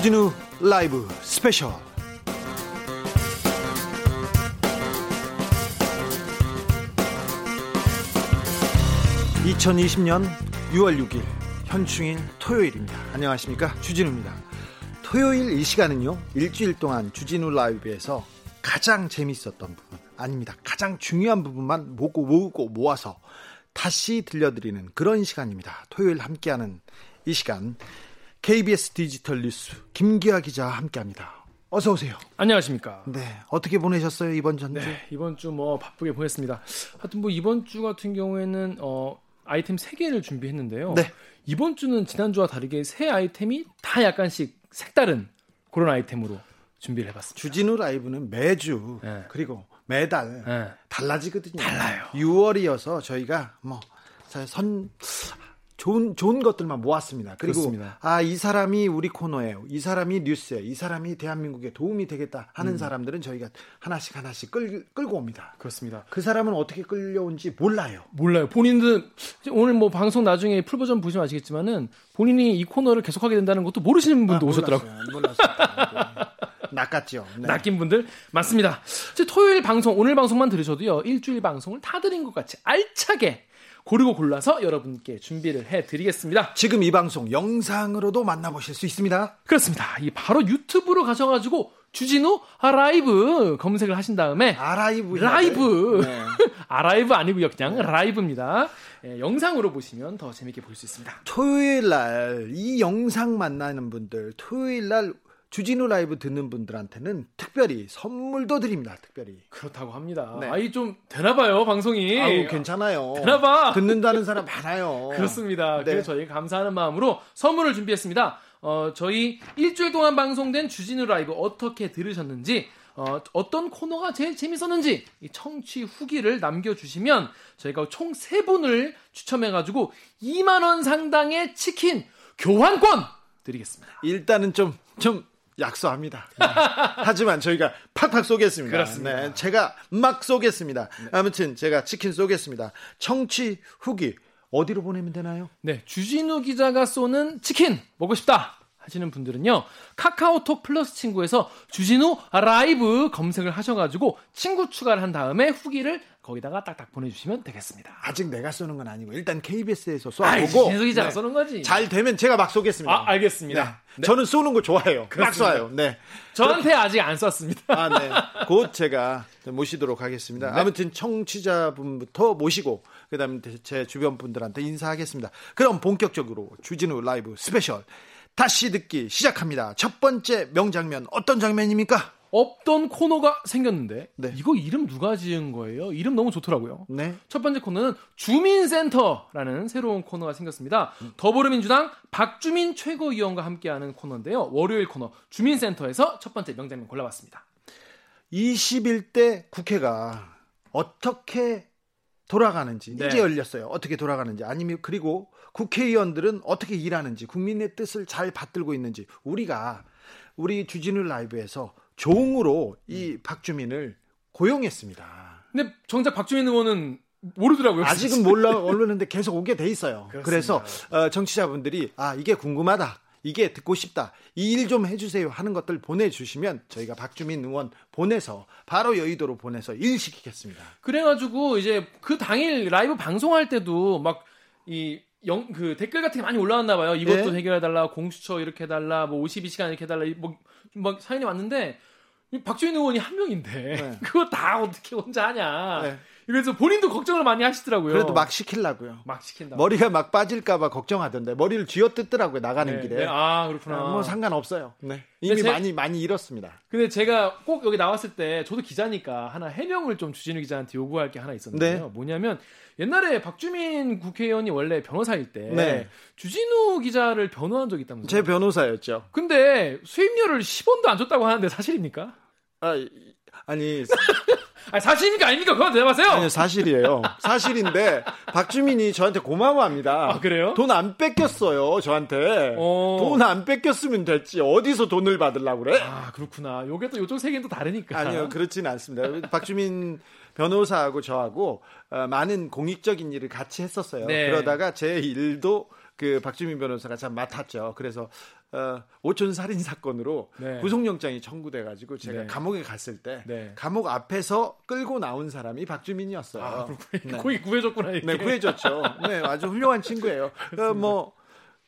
주진우 라이브 스페셜 2020년 6월 6일 현충일 토요일입니다. 안녕하십니까 주진우입니다. 토요일 이 시간은요 일주일 동안 주진우 라이브에서 가장 재밌었던 부분 아닙니다. 가장 중요한 부분만 모고 모으고 모아서 다시 들려드리는 그런 시간입니다. 토요일 함께하는 이 시간 KBS 디지털 뉴스 김기아 기자 함께합니다. 어서 오세요. 안녕하십니까. 네, 어떻게 보내셨어요 이번 전주? 네, 이번 주 뭐 바쁘게 보냈습니다. 하여튼 뭐 이번 주 같은 경우에는 어 아이템 3개를 준비했는데요. 네. 이번 주는 지난주와 다르게 새 아이템이 다 약간씩 색다른 그런 아이템으로 준비를 해봤습니다. 주진우 라이브는 매주 네. 그리고 매달 네. 달라지거든요. 달라요. 6월이어서 저희가 뭐 선 좋은 좋은 것들만 모았습니다. 그리고 그렇습니다. 아 이 사람이 우리 코너에 이 사람이 뉴스에 이 사람이 대한민국에 도움이 되겠다 음. 하는 사람들은 저희가 하나씩 하나씩 끌, 끌고 옵니다. 그렇습니다. 그 사람은 어떻게 끌려온지 몰라요. 몰라요. 본인들 오늘 뭐 방송 나중에 풀 버전 보시면 아시겠지만은 본인이 이 코너를 계속하게 된다는 것도 모르시는 분도 오셨더라고요. 몰랐어요. 몰랐어요. 낚았죠. 네. 낚인 분들 많습니다. 이제 토요일 방송, 오늘 방송만 들으셔도요, 일주일 방송을 다 드린 것 같이 알차게 고르고 골라서 여러분께 준비를 해 드리겠습니다. 지금 이 방송 영상으로도 만나보실 수 있습니다. 그렇습니다. 이 바로 유튜브로 가셔가지고 주진우 라이브 검색을 하신 다음에 아라이브 라이브 네. 아라이브 아니고요 그냥 라이브입니다. 예, 영상으로 보시면 더 재밌게 볼 수 있습니다. 토요일 날 이 영상 만나는 분들, 토요일 날 주진우 라이브 듣는 분들한테는 특별히 선물도 드립니다. 특별히. 그렇다고 합니다. 네. 아이 좀 되나 봐요 방송이. 아우 괜찮아요. 되나 봐. 듣는다는 사람 많아요. 그렇습니다. 네. 그래서 저희 감사하는 마음으로 선물을 준비했습니다. 어, 저희 일주일 동안 방송된 주진우 라이브 어떻게 들으셨는지, 어, 어떤 코너가 제일 재밌었는지, 이 청취 후기를 남겨주시면 저희가 총 세분을 추첨해가지고 2만원 상당의 치킨 교환권 드리겠습니다. 일단은 좀 좀 약소합니다. 네. 하지만 저희가 팍팍 쏘겠습니다. 그렇습니다. 네, 제가 막 쏘겠습니다. 아무튼 제가 치킨 쏘겠습니다. 청취 후기 어디로 보내면 되나요? 네, 주진우 기자가 쏘는 치킨 먹고 싶다 하시는 분들은요 카카오톡 플러스 친구에서 주진우 라이브 검색을 하셔가지고 친구 추가를 한 다음에 후기를 거기다가 딱딱 보내주시면 되겠습니다. 아직 내가 쏘는 건 아니고 일단 KBS에서 아이, 쏘고 진수 기자가 쏘는 거지. 잘 되면 제가 막 쏘겠습니다. 아, 알겠습니다. 네. 저는 쏘는 거 좋아해요. 막 그렇습니다. 쏴요. 네. 저한테 아직 안 쐈습니다. 아, 네. 곧 제가 모시도록 하겠습니다. 네. 아무튼 청취자분부터 모시고 그다음에 제 주변 분들한테 인사하겠습니다. 그럼 본격적으로 주진우 라이브 스페셜 다시 듣기 시작합니다. 첫 번째 명장면 어떤 장면입니까? 없던 코너가 생겼는데 네. 이거 이름 누가 지은 거예요? 이름 너무 좋더라고요. 네. 첫 번째 코너는 주민센터라는 새로운 코너가 생겼습니다. 더불어민주당 박주민 최고위원과 함께하는 코너인데요. 월요일 코너 주민센터에서 첫 번째 명장면 골라봤습니다. 21대 국회가 어떻게 돌아가는지 네. 이제 열렸어요. 어떻게 돌아가는지 아니면 그리고 국회의원들은 어떻게 일하는지 국민의 뜻을 잘 받들고 있는지 우리가 우리 주진우 라이브에서 종으로 이 박주민을 고용했습니다. 근데 정작 박주민 의원은 모르더라고요. 아직은 몰라 모르는데 계속 오게 돼 있어요. 그렇습니다. 그래서 어, 정치자분들이 아 이게 궁금하다. 이게 듣고 싶다. 이 일 좀 해주세요 하는 것들 보내주시면 저희가 박주민 의원 보내서 바로 여의도로 보내서 일 시키겠습니다. 그래가지고 이제 그 당일 라이브 방송할 때도 막 이 영, 그 댓글 같은 게 많이 올라왔나 봐요. 이것도 네. 해결해달라, 공수처 이렇게 해달라, 뭐 52시간 이렇게 해달라, 이 뭐, 막 사연이 왔는데, 이 박주민 의원이 한 명인데, 네. 그거 다 어떻게 혼자 하냐. 네. 그래서 본인도 걱정을 많이 하시더라고요. 그래도 막 시키려고요. 막 시킨다. 머리가 막 빠질까봐 걱정하던데 머리를 쥐어뜯더라고요 나가는 네, 길에. 네. 아, 그렇구나. 아, 뭐 상관없어요. 네. 이미 제- 많이 많이 잃었습니다. 근데 제가 꼭 여기 나왔을 때 저도 기자니까 하나 해명을 좀 주진우 기자한테 요구할 게 하나 있었는데요. 네. 뭐냐면 옛날에 박주민 국회의원이 원래 변호사일 때 네. 주진우 기자를 변호한 적이 있다면서요. 제 변호사였죠. 근데 수임료를 10원도 안 줬다고 하는데 사실입니까? 아, 이- 아니 아니, 사실입니까 아닙니까? 그거 대답하세요. 아니 사실이에요. 사실인데 박주민이 저한테 고마워합니다. 아, 그래요? 돈 안 뺏겼어요 저한테. 어. 돈안 뺏겼으면 됐지. 어디서 돈을 받으려고 그래? 아 그렇구나. 요게 또 요쪽 세계는 또 다르니까. 아니요, 그렇지는 않습니다. 박주민 변호사하고 저하고 어, 많은 공익적인 일을 같이 했었어요. 네. 그러다가 제 일도 그 박주민 변호사가 참 맡았죠. 그래서 어, 오촌 살인 사건으로 네. 구속영장이 청구돼 가지고 제가 네. 감옥에 갔을 때 네. 감옥 앞에서 끌고 나온 사람이 박주민이었어요. 아, 네. 거기 구해줬구나 이게. 네, 구해줬죠. 네, 아주 훌륭한 친구예요. 어, 뭐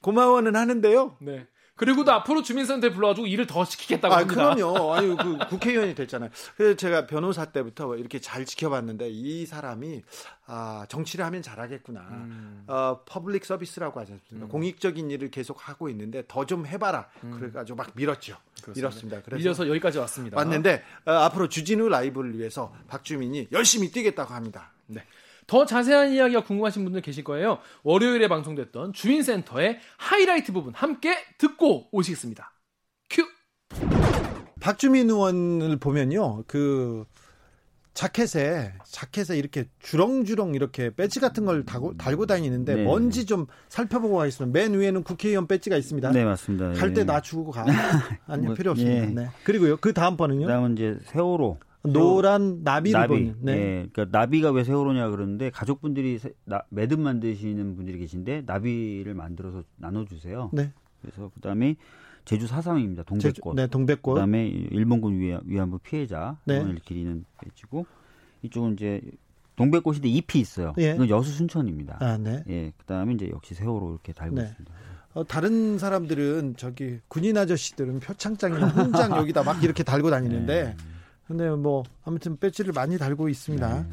고마워는 하는데요. 네. 그리고도 앞으로 주민센터에 불러가지고 일을 더 시키겠다고 아, 합니다. 그럼요. 아니, 그 국회의원이 됐잖아요. 그래서 제가 변호사 때부터 이렇게 잘 지켜봤는데 이 사람이 아, 정치를 하면 잘하겠구나. 음. 어, public service라고 하지 않습니까? 공익적인 일을 계속 하고 있는데 더 좀 해봐라. 그래가지고 막 밀었죠. 밀었습니다. 그래서 밀려서 여기까지 왔습니다. 왔는데 어, 앞으로 주진우 라이브를 위해서 박주민이 열심히 뛰겠다고 합니다. 네. 더 자세한 이야기가 궁금하신 분들 계실 거예요. 월요일에 방송됐던 주민센터의 하이라이트 부분 함께 듣고 오시겠습니다. 큐. 박주민 의원을 보면요, 그 자켓에 자켓에 이렇게 주렁주렁 이렇게 배지 같은 걸 달고, 달고 다니는데 네. 뭔지 좀 살펴보고 가겠습니다. 맨 위에는 국회의원 배지가 있습니다. 네, 맞습니다. 갈때 예. 나 주고 가. 아니 뭐, 필요 없습니다. 예. 네. 그리고요, 그 다음 번은요, 그다음은 이제 세월호. 노란 나비를 나비. 보는. 네. 예, 그러니까 나비가 왜 세월호냐 그러는데 가족분들이 세- 나, 매듭 만드시는 분들이 계신데 나비를 만들어서 나눠주세요. 네. 그래서 그다음에 제주 사상입니다. 제주, 동백꽃. 네, 동백꽃. 그다음에 일본군 위안, 위안부 피해자 네. 을 기리는 배지고 이쪽은 이제 동백꽃인데 잎이 있어요. 예. 이건 여수 순천입니다. 아, 네. 예, 그다음에 이제 역시 세월호 이렇게 달고 네. 있습니다. 어, 다른 사람들은 저기 군인 아저씨들은 표창장이나 훈장 여기다 막 이렇게 달고 다니는데 네. 근데 뭐 아무튼 배지를 많이 달고 있습니다.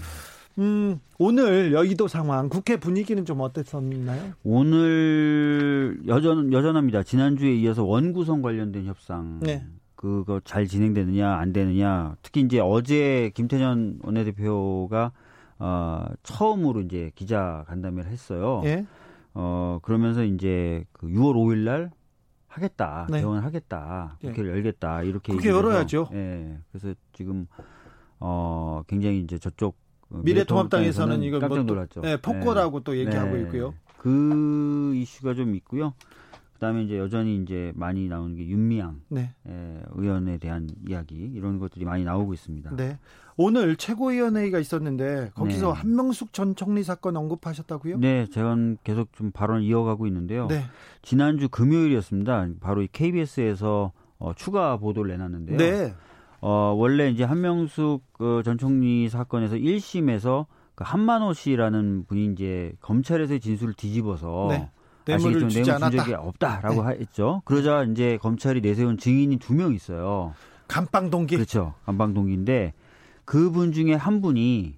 음, 오늘 여의도 상황 국회 분위기는 좀 어땠었나요? 오늘 여전 여전합니다. 지난주에 이어서 원구성 관련된 협상 네. 그거 잘 진행되느냐 안 되느냐 특히 이제 어제 김태년 원내대표가 어 처음으로 이제 기자 간담회를 했어요. 예. 어 그러면서 이제 그 6월 5일 날 하겠다 네. 개원을 하겠다 예. 국회를 열겠다 이렇게 국회 열어야죠. 예 그래서 지금 어 굉장히 이제 저쪽 어, 미래통합당에서는 이거 깜짝 뭐 또- 놀랐죠. 네, 폭거라고 또 얘기하고 네. 있고요. 그 이슈가 좀 있고요. 그다음에 이제 여전히 이제 많이 나오는 게 윤미향 네. 예, 의원에 대한 이야기 이런 것들이 많이 나오고 있습니다. 네. 오늘 최고위원회의가 있었는데 거기서 네. 한명숙 전 총리 사건 언급하셨다고요? 네, 제가 계속 좀 발언을 이어가고 있는데요. 네. 지난주 금요일이었습니다. 바로 이 KBS에서 어, 추가 보도를 내놨는데요. 네. 어, 원래 이제 한명숙 어, 전 총리 사건에서 1심에서 그 한만호 씨라는 분이 이제 검찰에서의 진술을 뒤집어서 네. 아시겠지만 뇌물을 주지 내용 준 않았다. 적이 없다라고 했죠. 그러자 이제 검찰이 내세운 증인이 두 명 있어요. 감방 동기. 그렇죠. 안방동기인데 그분 중에 한 분이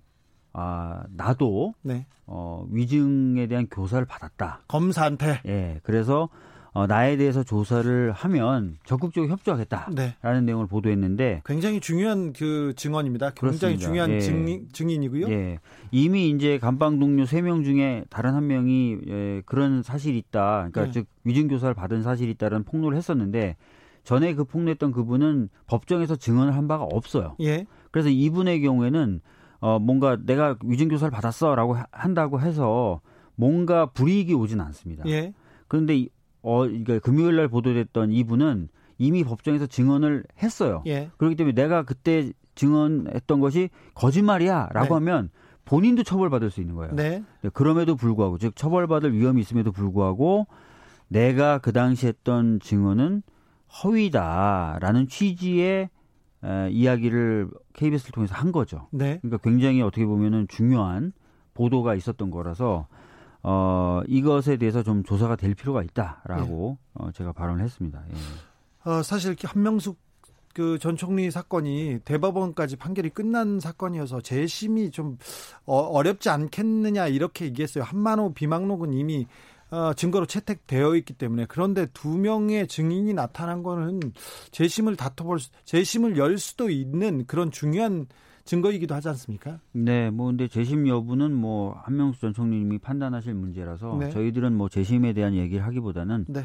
아 나도 네. 어, 위증에 대한 교사를 받았다. 검사한테. 예, 그래서 어, 나에 대해서 조사를 하면 적극적으로 협조하겠다라는 네. 내용을 보도했는데 굉장히 중요한 그 증언입니다. 굉장히 그렇습니다. 중요한 예. 증인, 증인이고요. 예, 이미 이제 감방 동료 세 명 중에 다른 한 명이 예, 그런 사실이 있다. 그러니까 네. 즉 위증 교사를 받은 사실이 있다는 폭로를 했었는데 전에 그 폭로했던 그분은 법정에서 증언을 한 바가 없어요. 예. 그래서 이분의 경우에는 어 뭔가 내가 위증 교사를 받았어라고 하- 한다고 해서 뭔가 불이익이 오진 않습니다. 예. 그런데 이- 어 그러니까 금요일 날 보도됐던 이분은 이미 법정에서 증언을 했어요. 예. 그렇기 때문에 내가 그때 증언했던 것이 거짓말이야라고 네. 하면 본인도 처벌받을 수 있는 거예요. 네. 네, 그럼에도 불구하고 즉 처벌받을 위험이 있음에도 불구하고 내가 그 당시 했던 증언은 허위다라는 취지의 에, 이야기를 KBS를 통해서 한 거죠. 네. 그러니까 굉장히 어떻게 보면은 중요한 보도가 있었던 거라서 어 이것에 대해서 좀 조사가 될 필요가 있다라고 어, 제가 발언을 했습니다. 예. 어, 사실 한명숙 그 전 총리 사건이 대법원까지 판결이 끝난 사건이어서 재심이 좀 어, 어렵지 않겠느냐 이렇게 얘기했어요. 한만호 비망록은 이미 어, 증거로 채택되어 있기 때문에 그런데 두 명의 증인이 나타난 거는 재심을 다퉈볼 수, 재심을 열 수도 있는 그런 중요한 증거이기도 하지 않습니까? 네, 뭐 근데 재심 여부는 뭐 한명수 전 총리님이 판단하실 문제라서 네. 저희들은 뭐 재심에 대한 얘기를 하기보다는 네.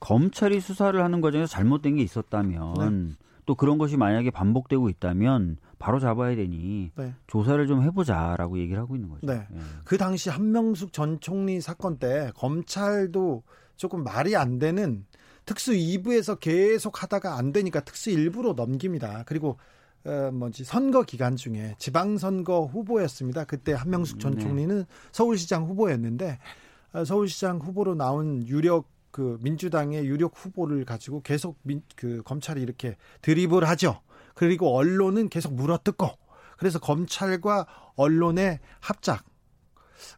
검찰이 수사를 하는 과정에서 잘못된 게 있었다면 네. 또 그런 것이 만약에 반복되고 있다면 바로 잡아야 되니 네. 조사를 좀 해보자라고 얘기를 하고 있는 거죠. 네. 예. 그 당시 한명숙 전 총리 사건 때 검찰도 조금 말이 안 되는 특수 2부에서 계속 하다가 안 되니까 특수 1부로 넘깁니다. 그리고 어 뭐지 선거 기간 중에 지방선거 후보였습니다. 그때 한명숙 전 네. 총리는 서울시장 후보였는데 어, 서울시장 후보로 나온 유력 그 민주당의 유력 후보를 가지고 계속 민, 그 검찰이 이렇게 드립을 하죠. 그리고 언론은 계속 물어뜯고 그래서 검찰과 언론의 합작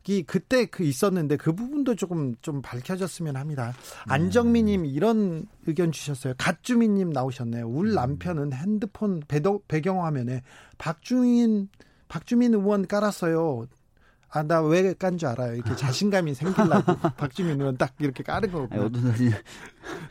이 그때 그 있었는데 그 부분도 조금 좀 밝혀졌으면 합니다. 안정민님 이런 의견 주셨어요. 갓주민님 나오셨네요. 울 남편은 핸드폰 배경화면에 박주민 박주민 의원 깔았어요. 아, 나 왜 깐 줄 알아요. 이렇게 자신감이 생길라고 박주민 의원 딱 이렇게 까는 거고.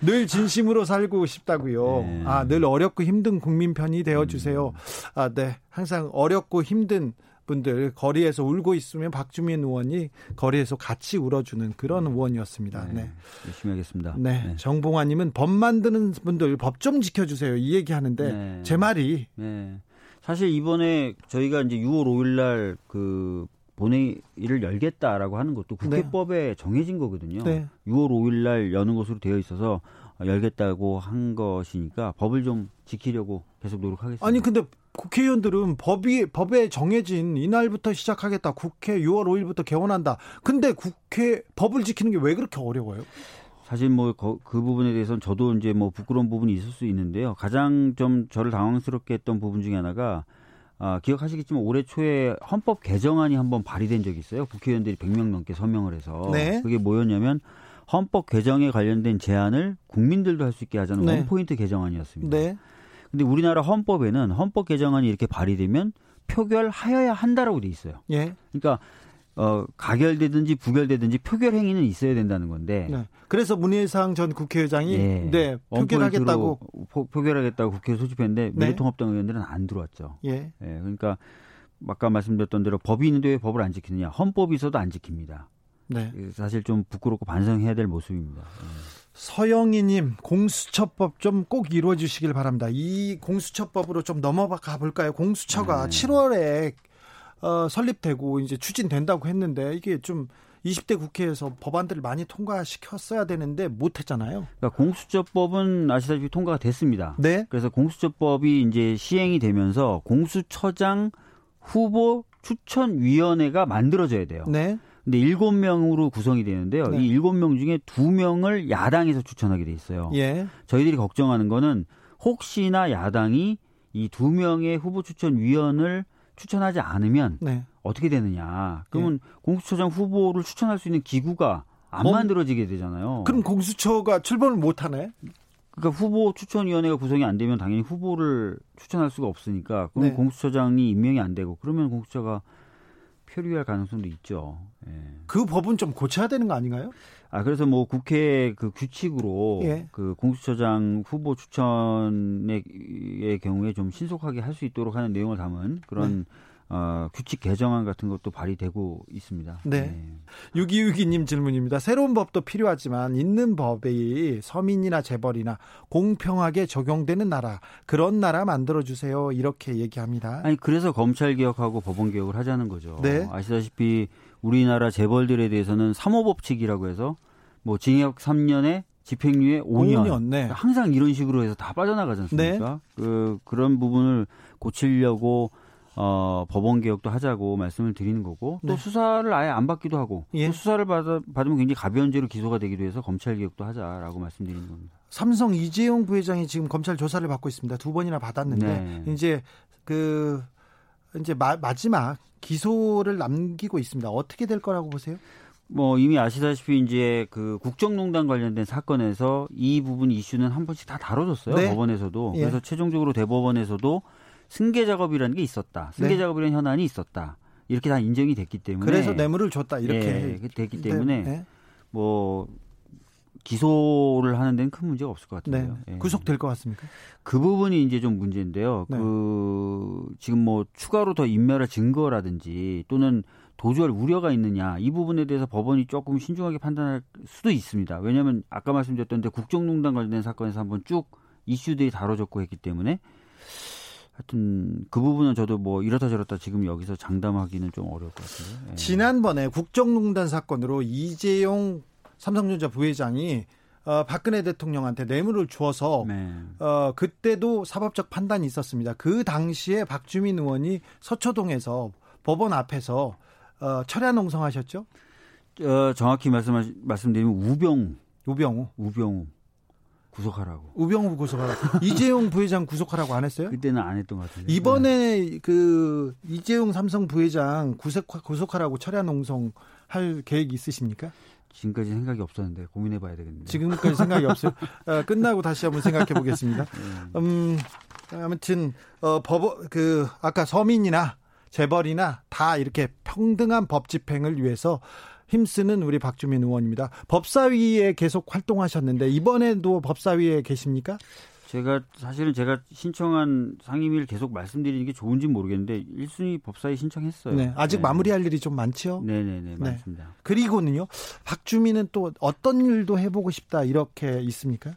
늘 진심으로 살고 싶다고요. 네. 아, 늘 어렵고 힘든 국민 편이 되어 주세요. 음. 아, 네. 항상 어렵고 힘든 분들 거리에서 울고 있으면 박주민 의원이 거리에서 같이 울어주는 그런 음. 의원이었습니다. 네. 네. 열심히 하겠습니다. 네. 네. 정봉환님은 법 만드는 분들 법 좀 지켜주세요. 이 얘기 하는데 네. 제 말이. 네. 사실 이번에 저희가 이제 6월 5일 날 그 본회의를 열겠다라고 하는 것도 국회법에 네. 정해진 거거든요. 네. 6월 5일 날 여는 것으로 되어 있어서 열겠다고 한 것이니까 법을 좀 지키려고 계속 노력하겠습니다. 아니 근데 국회의원들은 법이 법에 정해진 이날부터 시작하겠다. 국회 6월 5일부터 개원한다. 근데 국회 법을 지키는 게 왜 그렇게 어려워요? 사실 뭐그 부분에 대해서는 저도 이제 뭐 부끄러운 부분이 있을 수 있는데요. 가장 좀 저를 당황스럽게 했던 부분 중에 하나가 아, 기억하시겠지만 올해 초에 헌법 개정안이 한번 발의된 적이 있어요. 국회의원들이 100명 넘게 서명을 해서 네. 그게 뭐였냐면 헌법 개정에 관련된 제안을 국민들도 할 수 있게 하자는 네. 원포인트 개정안이었습니다. 네. 근데 우리나라 헌법에는 헌법 개정안이 이렇게 발의되면 표결하여야 한다라고 돼 있어요. 예. 그러니까 어, 가결되든지 부결되든지 표결 행위는 있어야 된다는 건데. 네. 그래서 문희상 전 국회의장이 예. 네, 표결하겠다고 포, 표결하겠다고 국회에 소집했는데 네. 미래통합당 의원들은 안 들어왔죠. 예. 예. 그러니까 아까 말씀드렸던 대로 법이 있는데 왜 법을 안 지키느냐? 헌법이 있어도 안 지킵니다. 네. 사실 좀 부끄럽고 반성해야 될 모습입니다. 예. 서영희님 공수처법 좀 꼭 이루어 주시길 바랍니다. 이 공수처법으로 좀 넘어가 볼까요? 공수처가 네. 7월에 어, 설립되고 이제 추진된다고 했는데 이게 좀 20대 국회에서 법안들을 많이 통과시켰어야 되는데 못했잖아요. 그러니까 공수처법은 아시다시피 통과가 됐습니다. 네. 그래서 공수처법이 이제 시행이 되면서 공수처장 후보 추천위원회가 만들어져야 돼요. 네. 근데 일곱 명으로 구성이 되는데요. 네. 이 일곱 명 중에 두 명을 야당에서 추천하게 돼 있어요. 예. 저희들이 걱정하는 거는 혹시나 야당이 이 두 명의 후보 추천 위원을 추천하지 않으면 네. 어떻게 되느냐. 그러면 네. 공수처장 후보를 추천할 수 있는 기구가 안 뭐, 만들어지게 되잖아요. 그럼 공수처가 출범을 못 하네? 그러니까 후보 추천위원회가 구성이 안 되면 당연히 후보를 추천할 수가 없으니까 그럼 네. 공수처장이 임명이 안 되고 그러면 공수처가 표류할 가능성도 있죠. 예. 그 법은 좀 고쳐야 되는 거 아닌가요? 아 그래서 뭐 국회 그 규칙으로 예. 그 공수처장 후보 추천의 경우에 좀 신속하게 할 수 있도록 하는 내용을 담은 그런 네. 어, 규칙 개정안 같은 것도 발의되고 있습니다. 네. 네. 6262님 질문입니다. 새로운 법도 필요하지만 있는 법이 서민이나 재벌이나 공평하게 적용되는 나라, 그런 나라 만들어주세요. 이렇게 얘기합니다. 아니, 그래서 검찰 개혁하고 법원 개혁을 하자는 거죠. 네. 아시다시피 우리나라 재벌들에 대해서는 3호 법칙이라고 해서 뭐 징역 3년에 집행유예 5년. 5년 네. 항상 이런 식으로 해서 다 빠져나가지 않습니까? 네. 그, 그런 부분을 고치려고 어, 법원 개혁도 하자고 말씀을 드리는 거고 또 네. 수사를 아예 안 받기도 하고 예. 또 수사를 받아, 받으면 굉장히 가벼운 죄로 기소가 되기도 해서 검찰 개혁도 하자라고 말씀드리는 겁니다. 삼성 이재용 부회장이 지금 검찰 조사를 받고 있습니다. 두 번이나 받았는데 네. 이제 그 이제 마, 마지막 기소를 남기고 있습니다. 어떻게 될 거라고 보세요? 뭐 이미 아시다시피 이제 그 국정농단 관련된 사건에서 이 부분 이슈는 한 번씩 다 다뤄졌어요 네. 법원에서도 예. 그래서 최종적으로 대법원에서도 승계 작업이라는 게 있었다. 승계 네. 작업이라는 현안이 있었다. 이렇게 다 인정이 됐기 때문에 그래서 뇌물을 줬다 이렇게 예, 됐기 때문에 네. 네. 뭐 기소를 하는 데는 큰 문제가 없을 것 같은데요. 네. 예. 구속될 것 같습니까? 그 부분이 이제 좀 문제인데요. 네. 그 지금 뭐 추가로 더 인멸할 증거라든지 또는 도주할 우려가 있느냐 이 부분에 대해서 법원이 조금 신중하게 판단할 수도 있습니다. 왜냐하면 아까 말씀드렸던 데 국정농단 관련된 사건에서 한번 쭉 이슈들이 다뤄졌고 했기 때문에 하여튼 그 부분은 저도 뭐 이렇다 저렇다 지금 여기서 장담하기는 좀 어려울 것 같은데. 예. 지난번에 국정농단 사건으로 이재용 삼성전자 부회장이 어, 박근혜 대통령한테 뇌물을 주어서 네. 어, 그때도 사법적 판단이 있었습니다. 그 당시에 박주민 의원이 서초동에서 법원 앞에서 어, 철야 농성하셨죠? 어, 정확히 말씀 말씀드리면 우병 우병우. 우병우 구속하라고. 우병우 구속하라고. 이재용 부회장 구속하라고 안 했어요? 그때는 안 했던 것 같은데. 이번에 네. 그 이재용 삼성 부회장 구속 구속하라고 철야 농성 할 계획 있으십니까? 지금까지 생각이 없었는데 고민해 봐야 되겠네요. 지금까지 생각이 없어요. 어, 끝나고 다시 한번 생각해 보겠습니다. 네. 음, 아무튼 어, 법, 그 아까 서민이나 재벌이나 다 이렇게 평등한 법 집행을 위해서 힘쓰는 우리 박주민 의원입니다. 법사위에 계속 활동하셨는데 이번에도 법사위에 계십니까? 제가 사실은 제가 신청한 상임위를 계속 말씀드리는 게 좋은지 모르겠는데 1순위 법사위 신청했어요. 네, 아직 네. 마무리할 일이 좀 많죠? 네네네 네, 맞습니다. 그리고는요, 박주민은 또 어떤 일도 해보고 싶다 이렇게 있습니까?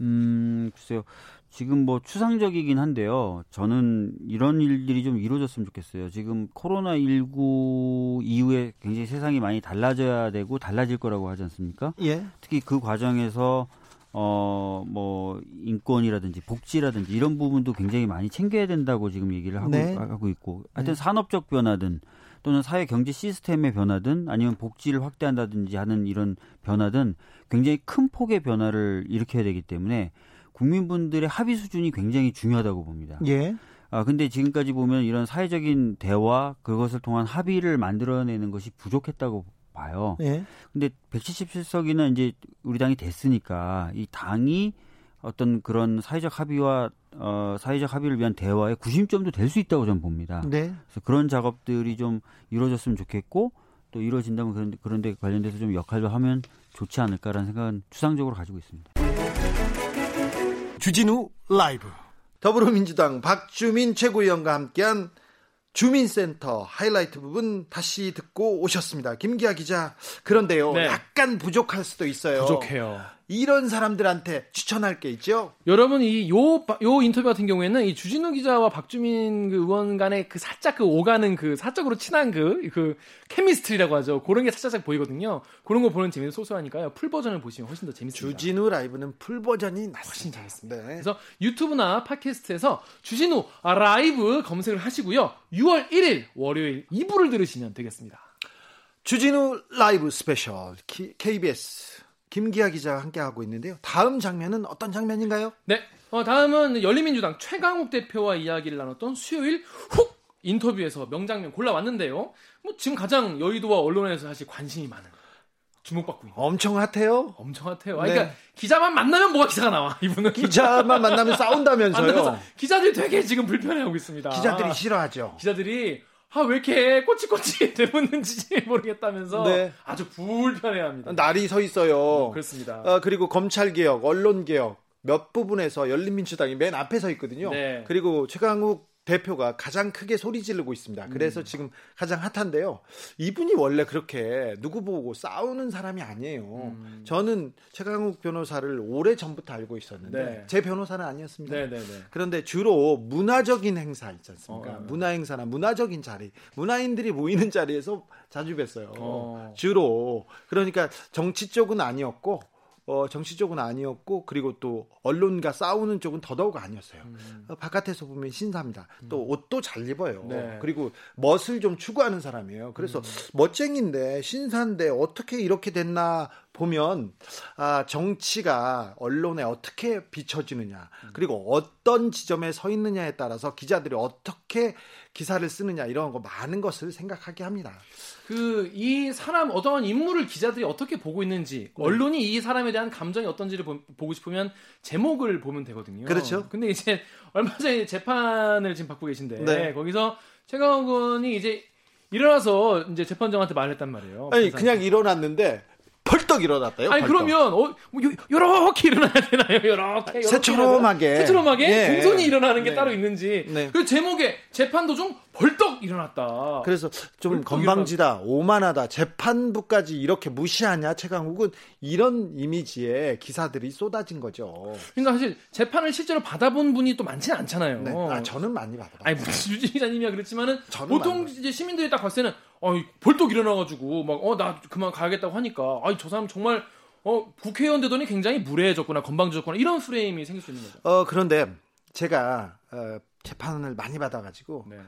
음, 글쎄요. 지금 뭐 추상적이긴 한데요. 저는 이런 일들이 좀 이루어졌으면 좋겠어요. 지금 코로나19 이후에 굉장히 세상이 많이 달라져야 되고 달라질 거라고 하지 않습니까? 예. 특히 그 과정에서 어, 뭐, 인권이라든지 복지라든지 이런 부분도 굉장히 많이 챙겨야 된다고 지금 얘기를 하고, 네. 하고 있고. 하여튼 네. 산업적 변화든 또는 사회 경제 시스템의 변화든 아니면 복지를 확대한다든지 하는 이런 변화든 굉장히 큰 폭의 변화를 일으켜야 되기 때문에 국민분들의 합의 수준이 굉장히 중요하다고 봅니다. 예. 아, 근데 지금까지 보면 이런 사회적인 대화, 그것을 통한 합의를 만들어내는 것이 부족했다고 봐요. 예. 근데 177석이나 이제 우리 당이 됐으니까 이 당이 어떤 그런 사회적 합의와 어, 사회적 합의를 위한 대화의 구심점도 될 수 있다고 저는 봅니다. 네. 그래서 그런 작업들이 좀 이루어졌으면 좋겠고 또 이루어진다면 그런 그런 데 관련돼서 좀 역할도 하면 좋지 않을까라는 생각은 추상적으로 가지고 있습니다. 주진우 라이브 더불어민주당 박주민 최고위원과 함께한 주민센터 하이라이트 부분 다시 듣고 오셨습니다. 김기아 기자. 그런데요, 네. 약간 부족할 수도 있어요. 부족해요. 이런 사람들한테 추천할 게 있죠. 여러분 이요요 인터뷰 같은 경우에는 이 주진우 기자와 박주민 그 의원 간의 그 살짝 그 오가는 그 사적으로 친한 그그 그 chemistry라고 하죠. 그런 게 살짝 보이거든요. 그런 거 보는 재미는 소소하니까요. full 버전을 보시면 훨씬 더 재밌습니다. 주진우 라이브는 full 버전이 훨씬 재밌습니다. 네. 그래서 유튜브나 팟캐스트에서 주진우 라이브 검색을 하시고요. 6월 1일 월요일 2부를 들으시면 되겠습니다. 주진우 라이브 스페셜 KBS 김기화 기자와 함께하고 있는데요. 다음 장면은 어떤 장면인가요? 네. 어, 다음은 열린민주당 최강욱 대표와 이야기를 나눴던 수요일 훅 인터뷰에서 명장면 골라왔는데요. 뭐 지금 가장 여의도와 언론에서 사실 관심이 많은 주목받고 있는. 엄청 핫해요? 엄청 핫해요. 네. 그러니까 기자만 만나면 뭐가 기사가 나와, 이분은. 기자만 만나면 싸운다면서요? 기자들이 되게 지금 불편해하고 있습니다. 기자들이 싫어하죠. 기자들이 아, 왜 이렇게 꼬치꼬치 되묻는지 모르겠다면서 네. 아주 불편해합니다. 날이 서 있어요. 음, 그렇습니다. 어, 그리고 검찰 개혁, 언론 개혁 몇 부분에서 열린민주당이 맨 앞에 서 있거든요. 네. 그리고 최강욱 대표가 가장 크게 소리 지르고 있습니다. 그래서 음. 지금 가장 핫한데요. 이분이 원래 그렇게 누구 보고 싸우는 사람이 아니에요. 음. 저는 최강욱 변호사를 오래 전부터 알고 있었는데 네. 제 변호사는 아니었습니다. 네, 네, 네. 그런데 주로 문화적인 행사 있지 않습니까? 어, 네. 문화 행사나 문화적인 자리, 문화인들이 모이는 자리에서 자주 뵀어요. 어. 주로 그러니까 정치 쪽은 아니었고 어, 정치 쪽은 아니었고 그리고 또 언론과 싸우는 쪽은 더더욱 아니었어요. 음. 어, 바깥에서 보면 신사입니다. 음. 또 옷도 잘 입어요. 네. 그리고 멋을 좀 추구하는 사람이에요. 그래서 음. 멋쟁인데 신사인데 어떻게 이렇게 됐나 보면 아, 정치가 언론에 어떻게 비춰지느냐 음. 그리고 어떤 지점에 서 있느냐에 따라서 기자들이 어떻게 기사를 쓰느냐 이런 거 많은 것을 생각하게 합니다. 그 이 사람 어떠한 인물을 기자들이 어떻게 보고 있는지 네. 언론이 이 사람에 대한 감정이 어떤지를 보, 고 싶으면 제목을 보면 되거든요. 그렇죠. 근데 이제 얼마 전에 재판을 지금 받고 계신데 네. 거기서 최강욱 의원이 이제 일어나서 이제 재판장한테 말했단 말이에요. 아니 그냥 일어났는데 펄떡 일어났다요. 아니 펄떡. 그러면 어, 뭐, 요렇게 일어나야 되나요? 요렇게 새초롬하게 새초롬하게 네. 동선이 일어나는 게 네. 따로 있는지 네. 그 제목에 재판 도중 벌떡 일어났다. 그래서 좀 건방지다, 일어났... 오만하다, 재판부까지 이렇게 무시하냐 최강욱은 이런 이미지에 기사들이 쏟아진 거죠. 그러니까 사실 재판을 실제로 받아본 분이 또 많지는 않잖아요. 네. 아 저는 많이 받아봤어요. 아니 무슨 유진 기자님이야 그랬지만은 보통 이제 시민들이 딱 봤을 때는 어 벌떡 일어나가지고 막 어 나 그만 가야겠다고 하니까 아이 저 사람 정말 어 국회의원 되더니 굉장히 무례해졌구나 건방져졌구나 이런 프레임이 생길 수 있는 거죠. 어 그런데 제가 어, 재판을 많이 받아가지고. 네.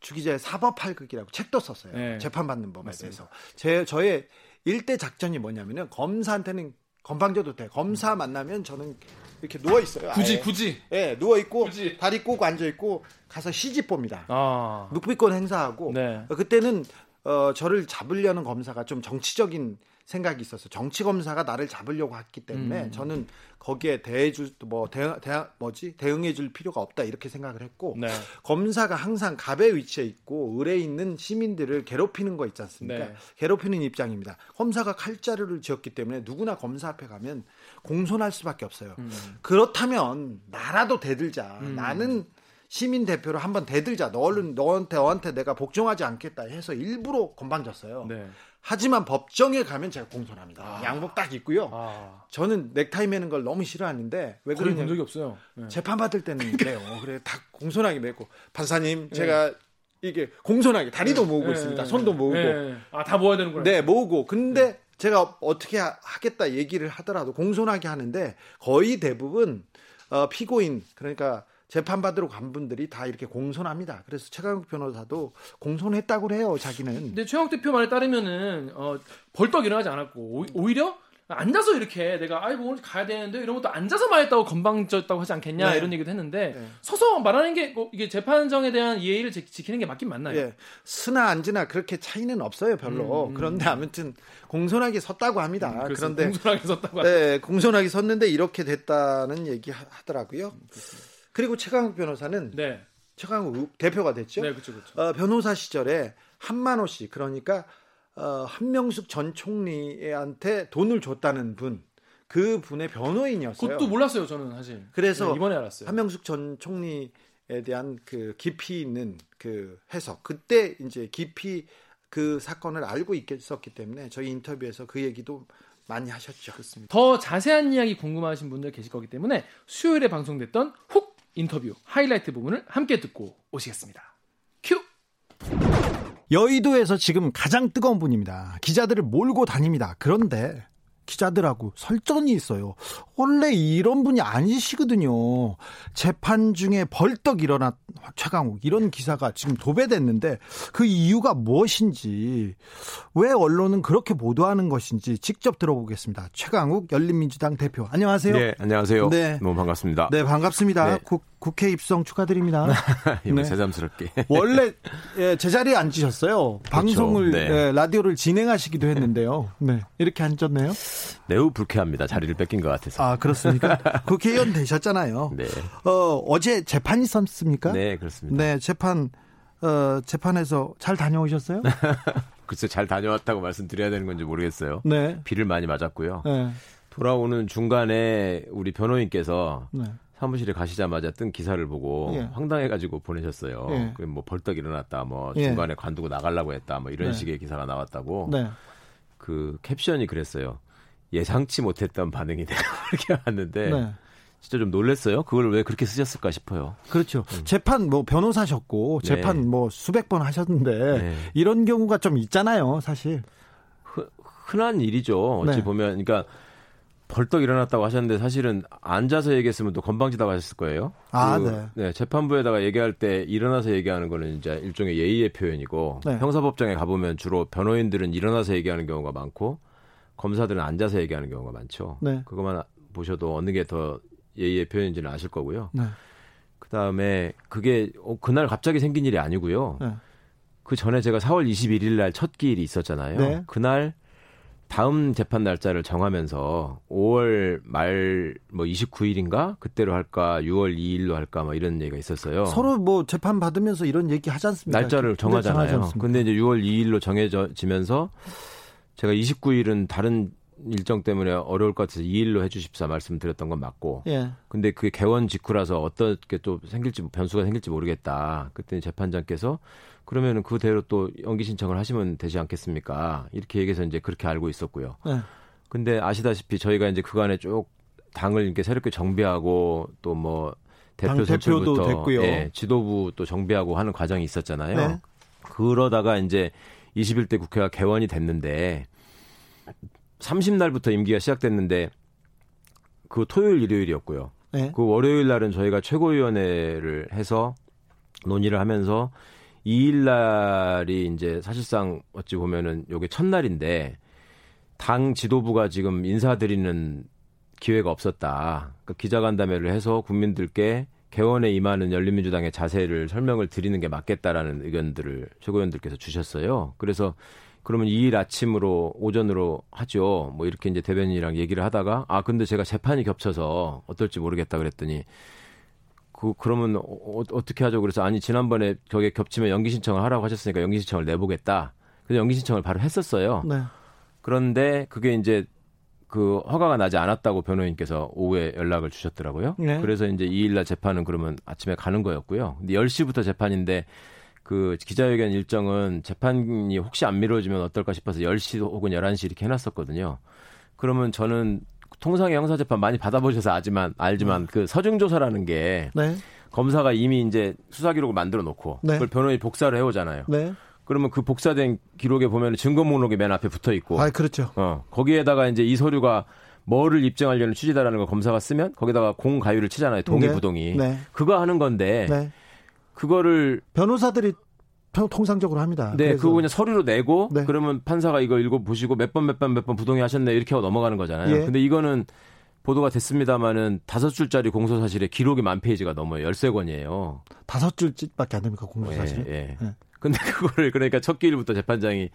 주기자의 사법팔극이라고 책도 썼어요. 네. 재판받는 법에 맞습니다. 대해서. 제, 저의 일대 작전이 뭐냐면은 검사한테는 건방져도 돼. 검사 만나면 저는 이렇게 누워 있어요. 굳이 아예. 굳이. 예, 누워 있고 굳이. 다리 꼭 앉아 있고 가서 시집 봅니다. 아. 묵비권 행사하고 네. 그때는 어, 저를 잡으려는 검사가 좀 정치적인 생각이 있어서 정치 검사가 나를 잡으려고 했기 때문에 음. 저는 거기에 대해줄 뭐 대, 대 뭐지 대응해줄 필요가 없다 이렇게 생각을 했고 네. 검사가 항상 갑의 위치에 있고 을에 있는 시민들을 괴롭히는 거 있지 않습니까? 네. 괴롭히는 입장입니다. 검사가 칼자루를 쥐었기 때문에 누구나 검사 앞에 가면 공손할 수밖에 없어요. 음. 그렇다면 나라도 대들자. 음. 나는 시민 대표로 한번 대들자. 너는 너한테 너한테 내가 복종하지 않겠다 해서 일부러 건방졌어요. 네. 하지만 법정에 가면 제가 공손합니다. 아. 양복 딱 입고요. 아. 저는 넥타이 매는 걸 너무 싫어하는데 왜 거의 본 그러냐? 적이 없어요. 네. 재판 받을 때는 그래요. 그래 다 공손하게 매고 판사님 제가 이게 공손하게 다리도 모으고 네. 있습니다. 손도 모으고 네. 아, 다 모아야 되는구나. 네 모으고 근데 제가 어떻게 하- 하겠다 얘기를 하더라도 공손하게 하는데 거의 대부분 어, 피고인 그러니까 재판 받으러 간 분들이 다 이렇게 공손합니다. 그래서 최강욱 변호사도 공손했다고 해요. 자기는 근데 최영 대표 말에 따르면은 어, 벌떡 일어나지 않았고 오- 오히려 앉아서 이렇게 내가 아이고 오늘 가야 되는데 이런 것도 앉아서 말했다고 건방졌다고 하지 않겠냐 네. 이런 얘기도 했는데 네. 서서 말하는 게 뭐, 이게 재판정에 대한 예의를 지, 지키는 게 맞긴 맞나요? 예, 쓰나 앉으나 그렇게 차이는 없어요 별로. 음, 음. 그런데 아무튼 공손하게 섰다고 합니다. 음, 그런데 공손하게 섰다고 네, 공손하게 섰는데 이렇게 됐다는 얘기 하- 하더라고요. 그리고 최강욱 변호사는 네, 최강욱 의- 대표가 됐죠. 네, 그렇죠, 그렇죠. 어, 변호사 시절에 한만호 씨 그러니까 어, 한명숙 전 총리한테 돈을 줬다는 분, 그 분의 변호인이었어요. 그것도 몰랐어요, 저는 사실. 그래서 네, 이번에 알았어요. 한명숙 전 총리에 대한 그 깊이 있는 그 해석, 그때 이제 깊이 그 사건을 알고 있었기 때문에 저희 인터뷰에서 그 얘기도 많이 하셨죠. 그렇습니다. 더 자세한 이야기 궁금하신 분들 계실 거기 때문에 수요일에 방송됐던 훅 인터뷰 하이라이트 부분을 함께 듣고 오시겠습니다. 큐. 여의도에서 지금 가장 뜨거운 분입니다. 기자들을 몰고 다닙니다. 그런데 기자들하고 설전이 있어요. 원래 이런 분이 아니시거든요. 재판 중에 벌떡 일어난 최강욱 이런 기사가 지금 도배됐는데 그 이유가 무엇인지 왜 언론은 그렇게 보도하는 것인지 직접 들어보겠습니다. 최강욱 열린민주당 대표 안녕하세요. 네, 안녕하세요. 네. 너무 반갑습니다. 네, 반갑습니다. 네. 국, 국회 입성 축하드립니다. 이거 네. 새삼스럽게. 원래 예, 제자리에 앉으셨어요. 방송을 네. 예, 라디오를 진행하시기도 했는데요. 네. 이렇게 앉았네요. 매우 불쾌합니다. 자리를 뺏긴 것 같아서. 아, 그렇습니까? 국회의원 되셨잖아요. 네. 어, 어제 재판 있었습니까? 네, 그렇습니다. 네, 재판 어, 재판에서 잘 다녀오셨어요? 글쎄 잘 다녀왔다고 말씀드려야 되는 건지 모르겠어요. 네. 비를 많이 맞았고요. 네. 돌아오는 중간에 우리 변호인께서 네. 사무실에 가시자마자 뜬 기사를 보고 예. 황당해가지고 보내셨어요. 예. 그뭐 벌떡 일어났다, 뭐 예. 중간에 관두고 나가려고 했다, 뭐 이런 네. 식의 기사가 나왔다고. 네. 그 캡션이 그랬어요. 예상치 못했던 반응이 내가 이렇게 왔는데 네. 진짜 좀 놀랐어요. 그걸 왜 그렇게 쓰셨을까 싶어요. 그렇죠. 재판 뭐 변호사셨고 네. 재판 뭐 수백 번 하셨는데 네. 이런 경우가 좀 있잖아요, 사실. 흔- 흔한 일이죠. 어찌 네. 보면, 그러니까 벌떡 일어났다고 하셨는데 사실은 앉아서 얘기했으면 또 건방지다고 하셨을 거예요. 아, 그, 네. 재판부에다가 얘기할 때 일어나서 얘기하는 거는 이제 일종의 예의의 표현이고 네. 형사법정에 가보면 주로 변호인들은 일어나서 얘기하는 경우가 많고 검사들은 앉아서 얘기하는 경우가 많죠. 네. 그것만 보셔도 어느 게 더 예의의 표현인지는 아실 거고요. 네. 그 다음에 그게 어, 그날 갑자기 생긴 일이 아니고요. 네. 그 전에 제가 4월 21일 날 첫 기일이 있었잖아요. 네. 그날 다음 재판 날짜를 정하면서 5월 말 뭐 29일인가 그때로 할까 6월 2일로 할까 뭐 이런 얘기가 있었어요. 서로 뭐 재판 받으면서 이런 얘기 하지 않습니까? 날짜를 네, 정하잖아요. 근데 이제 6월 2일로 정해지면서 제가 29일은 다른 일정 때문에 어려울 것 같아서 2일로 해주십사 말씀드렸던 건 맞고 예. 근데 그 개원 직후라서 어떻게 또 생길지 변수가 생길지 모르겠다. 그때 재판장께서 그러면은 그대로 또 연기 신청을 하시면 되지 않겠습니까? 이렇게 얘기해서 이제 그렇게 알고 있었고요. 네. 근데 아시다시피 저희가 이제 그간에 쭉 당을 이렇게 새롭게 정비하고 또뭐당 대표 대표도 됐고요. 예, 지도부 또 정비하고 하는 과정이 있었잖아요. 네. 그러다가 이제 21대 국회가 개원이 됐는데 30날부터 임기가 시작됐는데 그 토요일 일요일이었고요. 네. 그 월요일 날은 저희가 최고위원회를 해서 논의를 하면서 2일 날이 이제 사실상 어찌 보면은 요게 첫날인데 당 지도부가 지금 인사드리는 기회가 없었다. 그러니까 기자간담회를 해서 국민들께 개원에 임하는 열린민주당의 자세를 설명을 드리는 게 맞겠다라는 의견들을 최고위원들께서 주셨어요. 그래서 그러면 이일 아침으로 오전으로 하죠. 뭐 이렇게 이제 대변인이랑 얘기를 하다가 아 근데 제가 재판이 겹쳐서 어떨지 모르겠다 그랬더니 그 그러면 어, 어떻게 하죠? 그래서 아니 지난번에 저게 겹치면 연기 신청을 하라고 하셨으니까 연기 신청을 내보겠다. 그래서 연기 신청을 바로 했었어요. 네. 그런데 그게 이제 그 허가가 나지 않았다고 변호인께서 오후에 연락을 주셨더라고요. 네. 그래서 이제 2일날 재판은 그러면 아침에 가는 거였고요. 근데 10시부터 재판인데 그 기자회견 일정은 재판이 혹시 안 미뤄지면 어떨까 싶어서 10시 혹은 11시 이렇게 해놨었거든요. 그러면 저는 통상의 형사재판 많이 받아보셔서 알지만, 알지만 그 서중조사라는 게 네. 검사가 이미 이제 수사 기록을 만들어 놓고 네. 그걸 변호인이 복사를 해오잖아요. 네. 그러면 그 복사된 기록에 보면 증거 목록이 맨 앞에 붙어 있고 아, 그렇죠. 어, 거기에다가 이제 이 서류가 뭐를 입증하려는 취지다라는 걸 검사가 쓰면 거기다가 공가유를 치잖아요. 동의 네. 부동의. 네. 그거 하는 건데 네. 그거를 변호사들이 평- 통상적으로 합니다. 네, 그거 그냥 서류로 내고 네. 그러면 판사가 이거 읽어 보시고 몇 번 몇 번 몇 번 부동의 하셨네 이렇게 하고 넘어가는 거잖아요. 예. 근데 이거는 보도가 됐습니다마는 다섯 줄짜리 공소 사실에 기록이 만 페이지가 넘어요. 열세 권이에요. 다섯 줄밖에 안 됩니까 공소 사실은? 예, 예. 네. 근데 그거를 그러니까 첫 기일부터 재판장이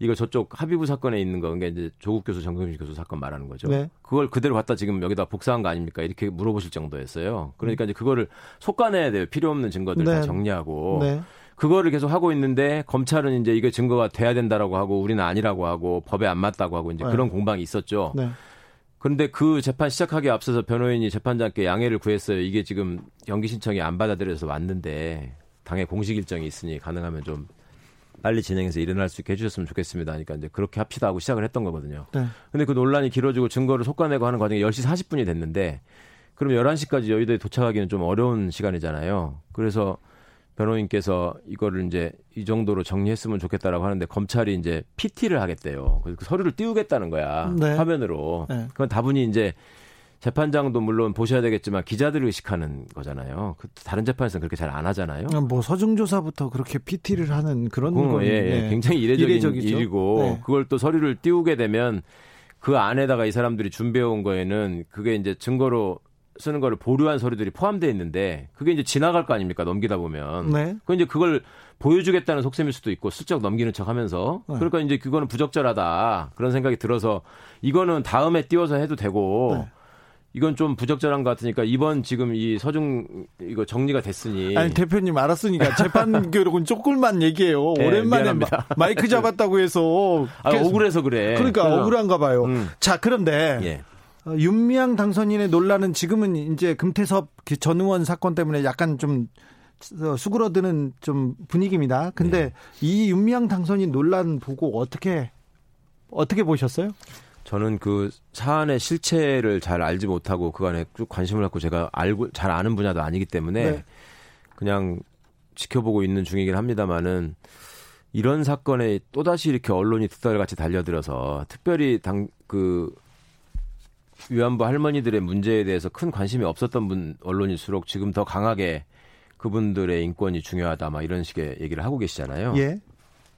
이거 저쪽 합의부 사건에 있는 거, 그러니까 이제 조국 교수, 정경심 교수 사건 말하는 거죠. 네. 그걸 그대로 갖다 지금 여기다 복사한 거 아닙니까? 이렇게 물어보실 정도였어요. 그러니까 이제 그거를 속가내야 돼요. 필요 없는 증거들 네. 다 정리하고. 네. 그거를 계속 하고 있는데 검찰은 이제 이게 증거가 돼야 된다라고 하고 우리는 아니라고 하고 법에 안 맞다고 하고 이제 네. 그런 공방이 있었죠. 네. 그런데 그 재판 시작하기에 앞서서 변호인이 재판장께 양해를 구했어요. 이게 지금 연기 신청이 안 받아들여서 왔는데 당의 공식 일정이 있으니 가능하면 좀 빨리 진행해서 일어날 수 있게 해주셨으면 좋겠습니다. 하니까 이제 그렇게 합시다 하고 시작을 했던 거거든요. 네. 근데 그 논란이 길어지고 증거를 속가내고 하는 과정에 10시 40분이 됐는데 그럼 11시까지 여의도에 도착하기는 좀 어려운 시간이잖아요. 그래서 변호인께서 이거를 이제 이 정도로 정리했으면 좋겠다라고 하는데 검찰이 이제 PT를 하겠대요. 그래서 그 서류를 띄우겠다는 거야. 네. 화면으로. 네. 그건 다분히 이제 재판장도 물론 보셔야 되겠지만 기자들을 의식하는 거잖아요. 그 다른 재판에서는 그렇게 잘 안 하잖아요. 뭐 서중조사부터 그렇게 PT를 하는 그런 음, 건 예, 예. 네. 굉장히 이례적인 이례적이죠. 일이고 네. 그걸 또 서류를 띄우게 되면 그 안에다가 이 사람들이 준비해 온 거에는 그게 이제 증거로 쓰는 거를 보류한 서류들이 포함되어 있는데 그게 이제 지나갈 거 아닙니까 넘기다 보면 네. 그 이제 그걸 보여주겠다는 속셈일 수도 있고 슬쩍 넘기는 척하면서 네. 그러니까 이제 그거는 부적절하다 그런 생각이 들어서 이거는 다음에 띄워서 해도 되고 네. 이건 좀 부적절한 것 같으니까 이번 지금 이 서중 이거 정리가 됐으니 아니 대표님 알았으니까 재판 기록은 조금만 얘기해요. 네, 오랜만에. 마, 이크 잡았다고 해서 아, 억울해서 그래. 그러니까 그래서- 억울한가 봐요. 음. 자 그런데 예. 어, 윤미향 당선인의 논란은 지금은 이제 금태섭 그전 의원 사건 때문에 약간 좀 어, 수그러드는 좀 분위기입니다. 근데 네. 이 윤미향 당선인 논란 보고 어떻게 어떻게 보셨어요? 저는 그 사안의 실체를 잘 알지 못하고 그 안에 쭉 관심을 갖고 제가 알고 잘 아는 분야도 아니기 때문에 네. 그냥 지켜보고 있는 중이긴 합니다만은 이런 사건에 또다시 이렇게 언론이 득달같이 달려들어서 특별히 당 그 위안부 할머니들의 문제에 대해서 큰 관심이 없었던 분 언론일수록 지금 더 강하게 그분들의 인권이 중요하다 막 이런 식의 얘기를 하고 계시잖아요. 예,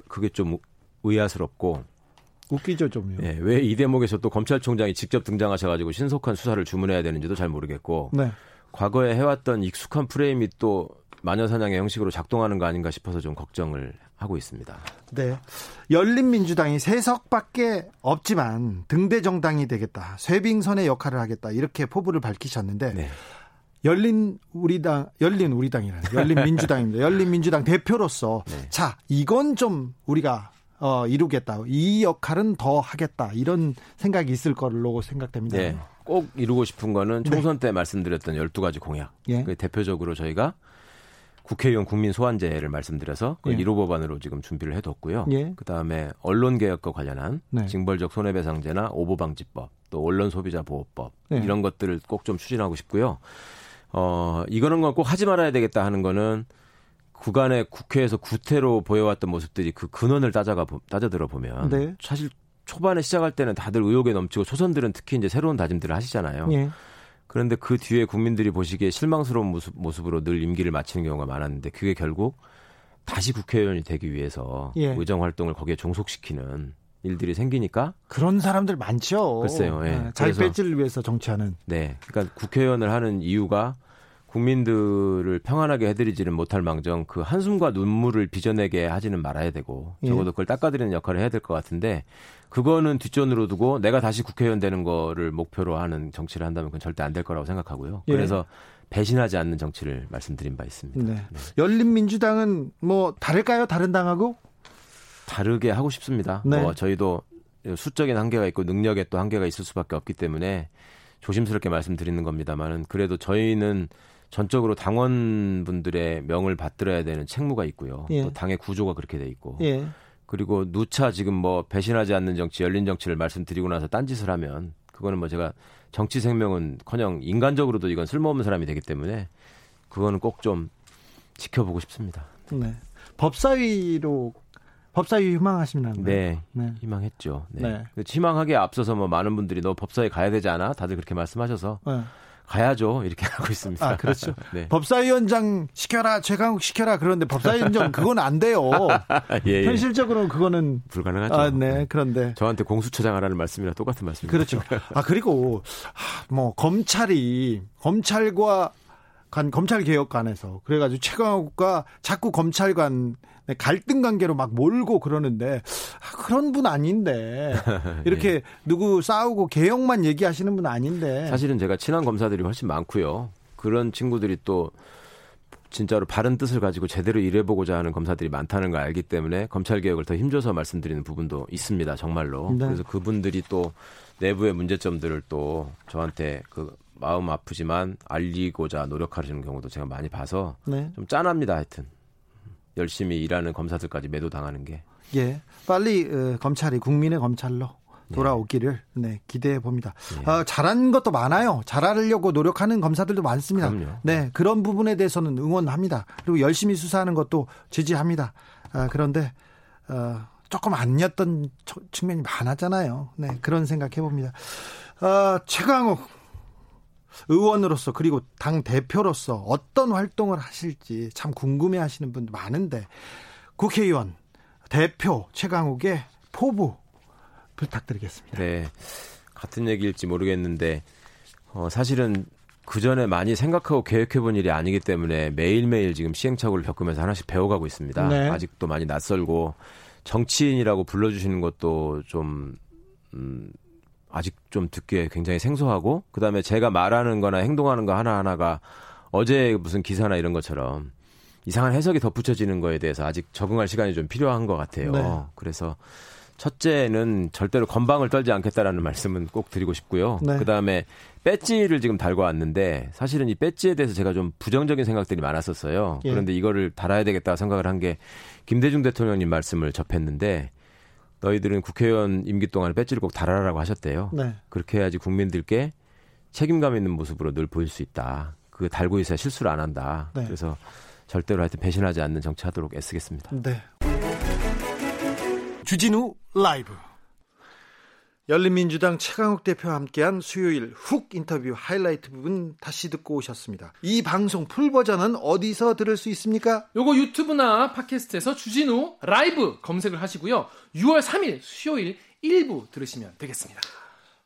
그게 좀 의아스럽고 웃기죠 좀요. 예, 왜 이 대목에서 또 검찰총장이 직접 등장하셔가지고 신속한 수사를 주문해야 되는지도 잘 모르겠고 네, 과거에 해왔던 익숙한 프레임이 또 마녀 사냥의 형식으로 작동하는 거 아닌가 싶어서 좀 걱정을 하고 있습니다. 네. 열린민주당이 세 석밖에 없지만 등대 정당이 되겠다. 쇄빙선의 역할을 하겠다. 이렇게 포부를 밝히셨는데 네. 열린 우리당 열린 우리당이라는 열린 민주당입니다. 열린 민주당 대표로서 네. 자 이건 좀 우리가 어, 이루겠다. 이 역할은 더 하겠다. 이런 생각이 있을 걸로 생각됩니다. 네. 꼭 이루고 싶은 거는 총선 때 말씀드렸던 12가지 공약. 예. 그 대표적으로 저희가 국회의원 국민 소환제를 말씀드려서 그 예. 1호 법안으로 지금 준비를 해뒀고요. 예. 그다음에 언론 개혁과 관련한 네. 징벌적 손해배상제나 오보방지법, 또 언론 소비자 보호법 네. 이런 것들을 꼭 좀 추진하고 싶고요. 어 이거는 건 꼭 하지 말아야 되겠다 하는 거는 구간의 국회에서 구태로 보여왔던 모습들이 그 근원을 따져가 보- 따져 들어 보면 네. 사실 초반에 시작할 때는 다들 의욕에 넘치고 초선들은 특히 이제 새로운 다짐들을 하시잖아요. 예. 그런데 그 뒤에 국민들이 보시기에 실망스러운 모습, 모습으로 늘 임기를 마치는 경우가 많았는데 그게 결국 다시 국회의원이 되기 위해서 예. 의정 활동을 거기에 종속시키는 일들이 생기니까 그런 사람들 많죠. 글쎄요, 예. 네, 자기 배지를 위해서 정치하는. 네. 그러니까 국회의원을 하는 이유가 국민들을 평안하게 해드리지는 못할 망정 그 한숨과 눈물을 빚어내게 하지는 말아야 되고 예. 적어도 그걸 닦아드리는 역할을 해야 될 것 같은데 그거는 뒷전으로 두고 내가 다시 국회의원 되는 거를 목표로 하는 정치를 한다면 그건 절대 안 될 거라고 생각하고요. 예. 그래서 배신하지 않는 정치를 말씀드린 바 있습니다. 네. 열린민주당은 뭐 다를까요? 다른 당하고? 다르게 하고 싶습니다. 네. 뭐 저희도 수적인 한계가 있고 능력에 또 한계가 있을 수밖에 없기 때문에 조심스럽게 말씀드리는 겁니다만은 그래도 저희는 전적으로 당원분들의 명을 받들어야 되는 책무가 있고요. 예. 또 당의 구조가 그렇게 돼 있고 예. 그리고 누차 지금 뭐 배신하지 않는 정치, 열린 정치를 말씀드리고 나서 딴짓을 하면 그거는 뭐 제가 정치 생명은커녕 인간적으로도 이건 쓸모없는 사람이 되기 때문에 그거는 꼭 좀 지켜보고 싶습니다. 네. 법사위로 법사위 희망하시나요? 네. 네. 희망했죠. 네. 네. 그 희망하기에 앞서서 뭐 많은 분들이 너 법사위 가야 되지 않아? 다들 그렇게 말씀하셔서 네. 가야죠. 이렇게 하고 있습니다. 아, 그렇죠. 네. 법사위원장 시켜라, 최강욱 시켜라. 그런데 법사위원장 그건 안 돼요. 예, 예. 현실적으로 그거는 불가능하죠. 아, 네. 그런데 저한테 공수처장 하라는 말씀이랑 똑같은 말씀입니다. 그렇죠. 아 그리고 하, 뭐 검찰이 검찰과 간 검찰 개혁관에서 그래가지고 최강욱과 자꾸 검찰 간 갈등 관계로 막 몰고 그러는데 아, 그런 분 아닌데 이렇게 누구 싸우고 개혁만 얘기하시는 분 아닌데 사실은 제가 친한 검사들이 훨씬 많고요. 그런 친구들이 또 진짜로 바른 뜻을 가지고 제대로 일해보고자 하는 검사들이 많다는 걸 알기 때문에 검찰 개혁을 더 힘줘서 말씀드리는 부분도 있습니다. 정말로. 네. 그래서 그분들이 또 내부의 문제점들을 또 저한테 그 마음 아프지만 알리고자 노력하시는 경우도 제가 많이 봐서 네. 좀 짠합니다. 하여튼 열심히 일하는 검사들까지 매도당하는 게. 예, 빨리 어, 검찰이 국민의 검찰로 돌아오기를 네, 기대해 봅니다. 예. 어, 잘하는 것도 많아요. 잘하려고 노력하는 검사들도 많습니다. 그럼요. 네, 그런 부분에 대해서는 응원합니다. 그리고 열심히 수사하는 것도 지지합니다. 아, 그런데 어, 조금 아니었던 초- 측면이 많았잖아요. 네, 그런 생각해 봅니다. 어, 최강욱 의원으로서 그리고 당 대표로서 어떤 활동을 하실지 참 궁금해 하시는 분들 많은데 국회의원 대표 최강욱의 포부 부탁드리겠습니다. 네. 같은 얘기일지 모르겠는데 어, 사실은 그 전에 많이 생각하고 계획해본 일이 아니기 때문에 매일매일 지금 시행착오를 겪으면서 하나씩 배워가고 있습니다. 네. 아직도 많이 낯설고 정치인이라고 불러주시는 것도 좀 음, 아직 좀 듣기에 굉장히 생소하고 그다음에 제가 말하는 거나 행동하는 거 하나하나가 어제 무슨 기사나 이런 것처럼 이상한 해석이 덧붙여지는 거에 대해서 아직 적응할 시간이 좀 필요한 것 같아요. 네. 그래서 첫째는 절대로 건방을 떨지 않겠다라는 말씀은 꼭 드리고 싶고요. 네. 그다음에 배지를 지금 달고 왔는데 사실은 이 배지에 대해서 제가 좀 부정적인 생각들이 많았었어요. 예. 그런데 이거를 달아야 되겠다 생각을 한 게 김대중 대통령님 말씀을 접했는데 너희들은 국회의원 임기 동안에 배지를 꼭 달아라라고 하셨대요. 네. 그렇게 해야지 국민들께 책임감 있는 모습으로 늘 보일 수 있다. 그 달고 있어야 실수를 안 한다. 네. 그래서 절대로 하여튼 배신하지 않는 정치하도록 애쓰겠습니다. 네. 주진우 라이브. 열린민주당 최강욱 대표와 함께한 수요일 훅 인터뷰 하이라이트 부분 다시 듣고 오셨습니다. 이 방송 full 버전은 어디서 들을 수 있습니까? 요거 유튜브나 팟캐스트에서 주진우 라이브 검색을 하시고요. 6월 3일 수요일 1부 들으시면 되겠습니다.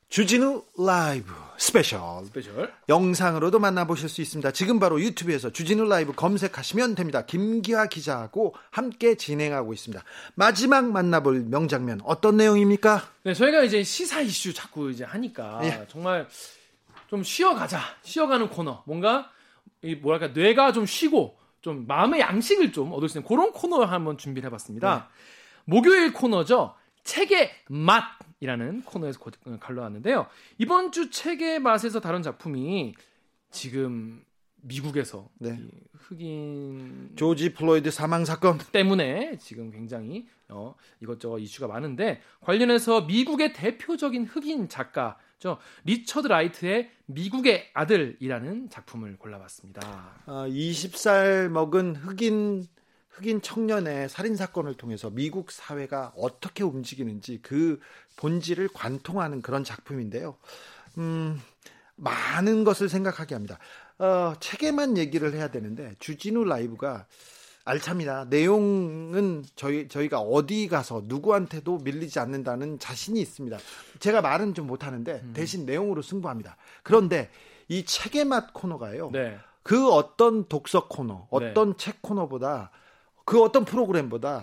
주진우 라이브 스페셜 스페셜. 영상으로도 만나보실 수 있습니다. 지금 바로 유튜브에서 주진우 라이브 검색하시면 됩니다. 김기화 기자하고 함께 진행하고 있습니다. 마지막 만나볼 명장면 어떤 내용입니까? 네, 저희가 이제 시사 이슈 자꾸 이제 하니까 예. 정말 좀 쉬어가자, 쉬어가는 코너. 뭔가 이 뭐랄까 뇌가 좀 쉬고 좀 마음의 양식을 좀 얻을 수 있는 그런 코너 한번 준비를 해봤습니다. 목요일 코너죠. 책의 맛 이라는 코너에서 고- 골라왔는데요. 이번 주 책의 맛에서 다룬 작품이 지금 미국에서 네. 이 흑인 조지 플로이드 사망 사건. 때문에 지금 굉장히 어, 이것저것 이슈가 많은데 관련해서 미국의 대표적인 흑인 작가죠 리처드 라이트의 미국의 아들이라는 작품을 골라봤습니다. 어, 20살 먹은 흑인 흑인 청년의 살인 사건을 통해서 미국 사회가 어떻게 움직이는지 그 본질을 관통하는 그런 작품인데요. 음, 많은 것을 생각하게 합니다. 어, 책에만 얘기를 해야 되는데 주진우 라이브가 알찹니다. 내용은 저희 저희가 어디 가서 누구한테도 밀리지 않는다는 자신이 있습니다. 제가 말은 좀 못하는데 음. 대신 내용으로 승부합니다. 그런데 이 책의 맛 코너가요. 네. 그 어떤 독서 코너, 어떤 책 코너보다 그 어떤 프로그램보다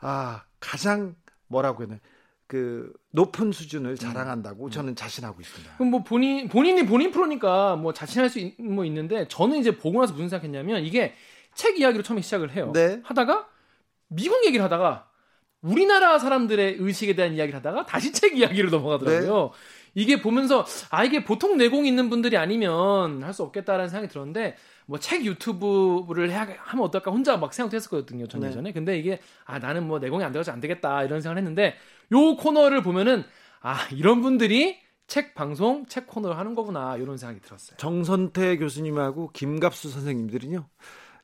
아 가장 뭐라고 해야 되나 그 높은 수준을 자랑한다고 저는 자신하고 있습니다. 그럼 뭐 본인 본인이 본인 프로니까 뭐 자신할 수 있, 뭐 있는데 저는 이제 보고 나서 무슨 생각했냐면 이게 책 이야기로 처음에 시작을 해요. 네. 하다가 미국 얘기를 하다가 우리나라 사람들의 의식에 대한 이야기를 하다가 다시 책 이야기로 넘어가더라고요. 네. 이게 보면서 아 이게 보통 내공 있는 분들이 아니면 할 수 없겠다라는 생각이 들었는데 뭐 책 유튜브를 해야 하면 어떨까 혼자 막 생각도 했었거든요 전 네. 예전에 근데 이게 아 나는 뭐 내공이 안 돼가지고 안 되겠다 이런 생각을 했는데 요 코너를 보면은 아 이런 분들이 책 방송 책 코너를 하는 거구나 이런 생각이 들었어요. 정선태 교수님하고 김갑수 선생님들은요.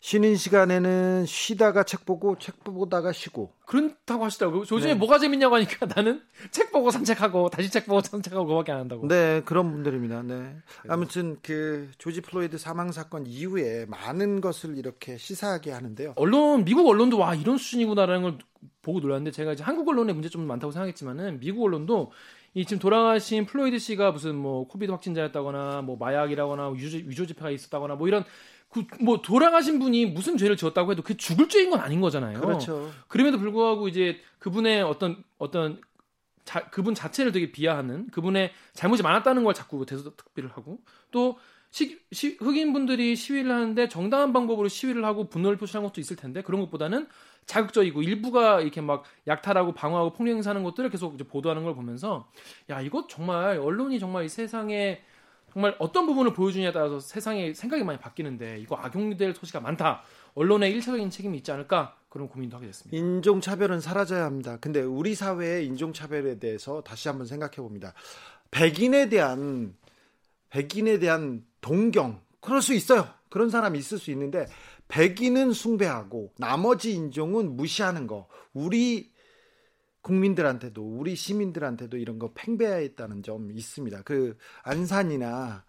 쉬는 시간에는 쉬다가 책 보고 책 보다가 쉬고 그렇다고 하시더라고요. 요즘에 네. 뭐가 재밌냐고 하니까 나는 책 보고 산책하고 다시 책 보고 산책하고 그거밖에 안 한다고. 네 그런 분들입니다. 네 아무튼 그 조지 플로이드 사망 사건 이후에 많은 것을 이렇게 시사하게 하는데요. 언론 미국 언론도 와 이런 수준이구나라는 걸 보고 놀랐는데 제가 이제 한국 언론의 문제 좀 많다고 생각했지만은 미국 언론도 이 지금 돌아가신 플로이드 씨가 무슨 뭐 COVID 확진자였다거나 뭐 마약이라거나 위조, 위조 지폐가 있었다거나 뭐 이런 그 뭐 돌아가신 분이 무슨 죄를 지었다고 해도 그게 죽을 죄인 건 아닌 거잖아요. 그렇죠. 그럼에도 불구하고 이제 그분의 어떤 어떤 자, 그분 자체를 되게 비하하는 그분의 잘못이 많았다는 걸 자꾸 대서특비를 하고 또 시, 시, 흑인 분들이 시위를 하는데 정당한 방법으로 시위를 하고 분노를 표출한 것도 있을 텐데 그런 것보다는 자극적이고 일부가 이렇게 막 약탈하고 방어하고 폭력 행사하는 것들을 계속 이제 보도하는 걸 보면서 야 이거 정말 언론이 정말 이 세상에 정말 어떤 부분을 보여주냐에 따라서 세상의 생각이 많이 바뀌는데 이거 악용될 소지가 많다. 언론의 일차적인 책임이 있지 않을까 그런 고민도 하게 됐습니다. 인종 차별은 사라져야 합니다. 근데 우리 사회의 인종 차별에 대해서 다시 한번 생각해 봅니다. 백인에 대한 백인에 대한 동경 그럴 수 있어요. 그런 사람이 있을 수 있는데 백인은 숭배하고 나머지 인종은 무시하는 거 우리 국민들한테도 우리 시민들한테도 이런 거 팽배했다는 점 있습니다. 그 안산이나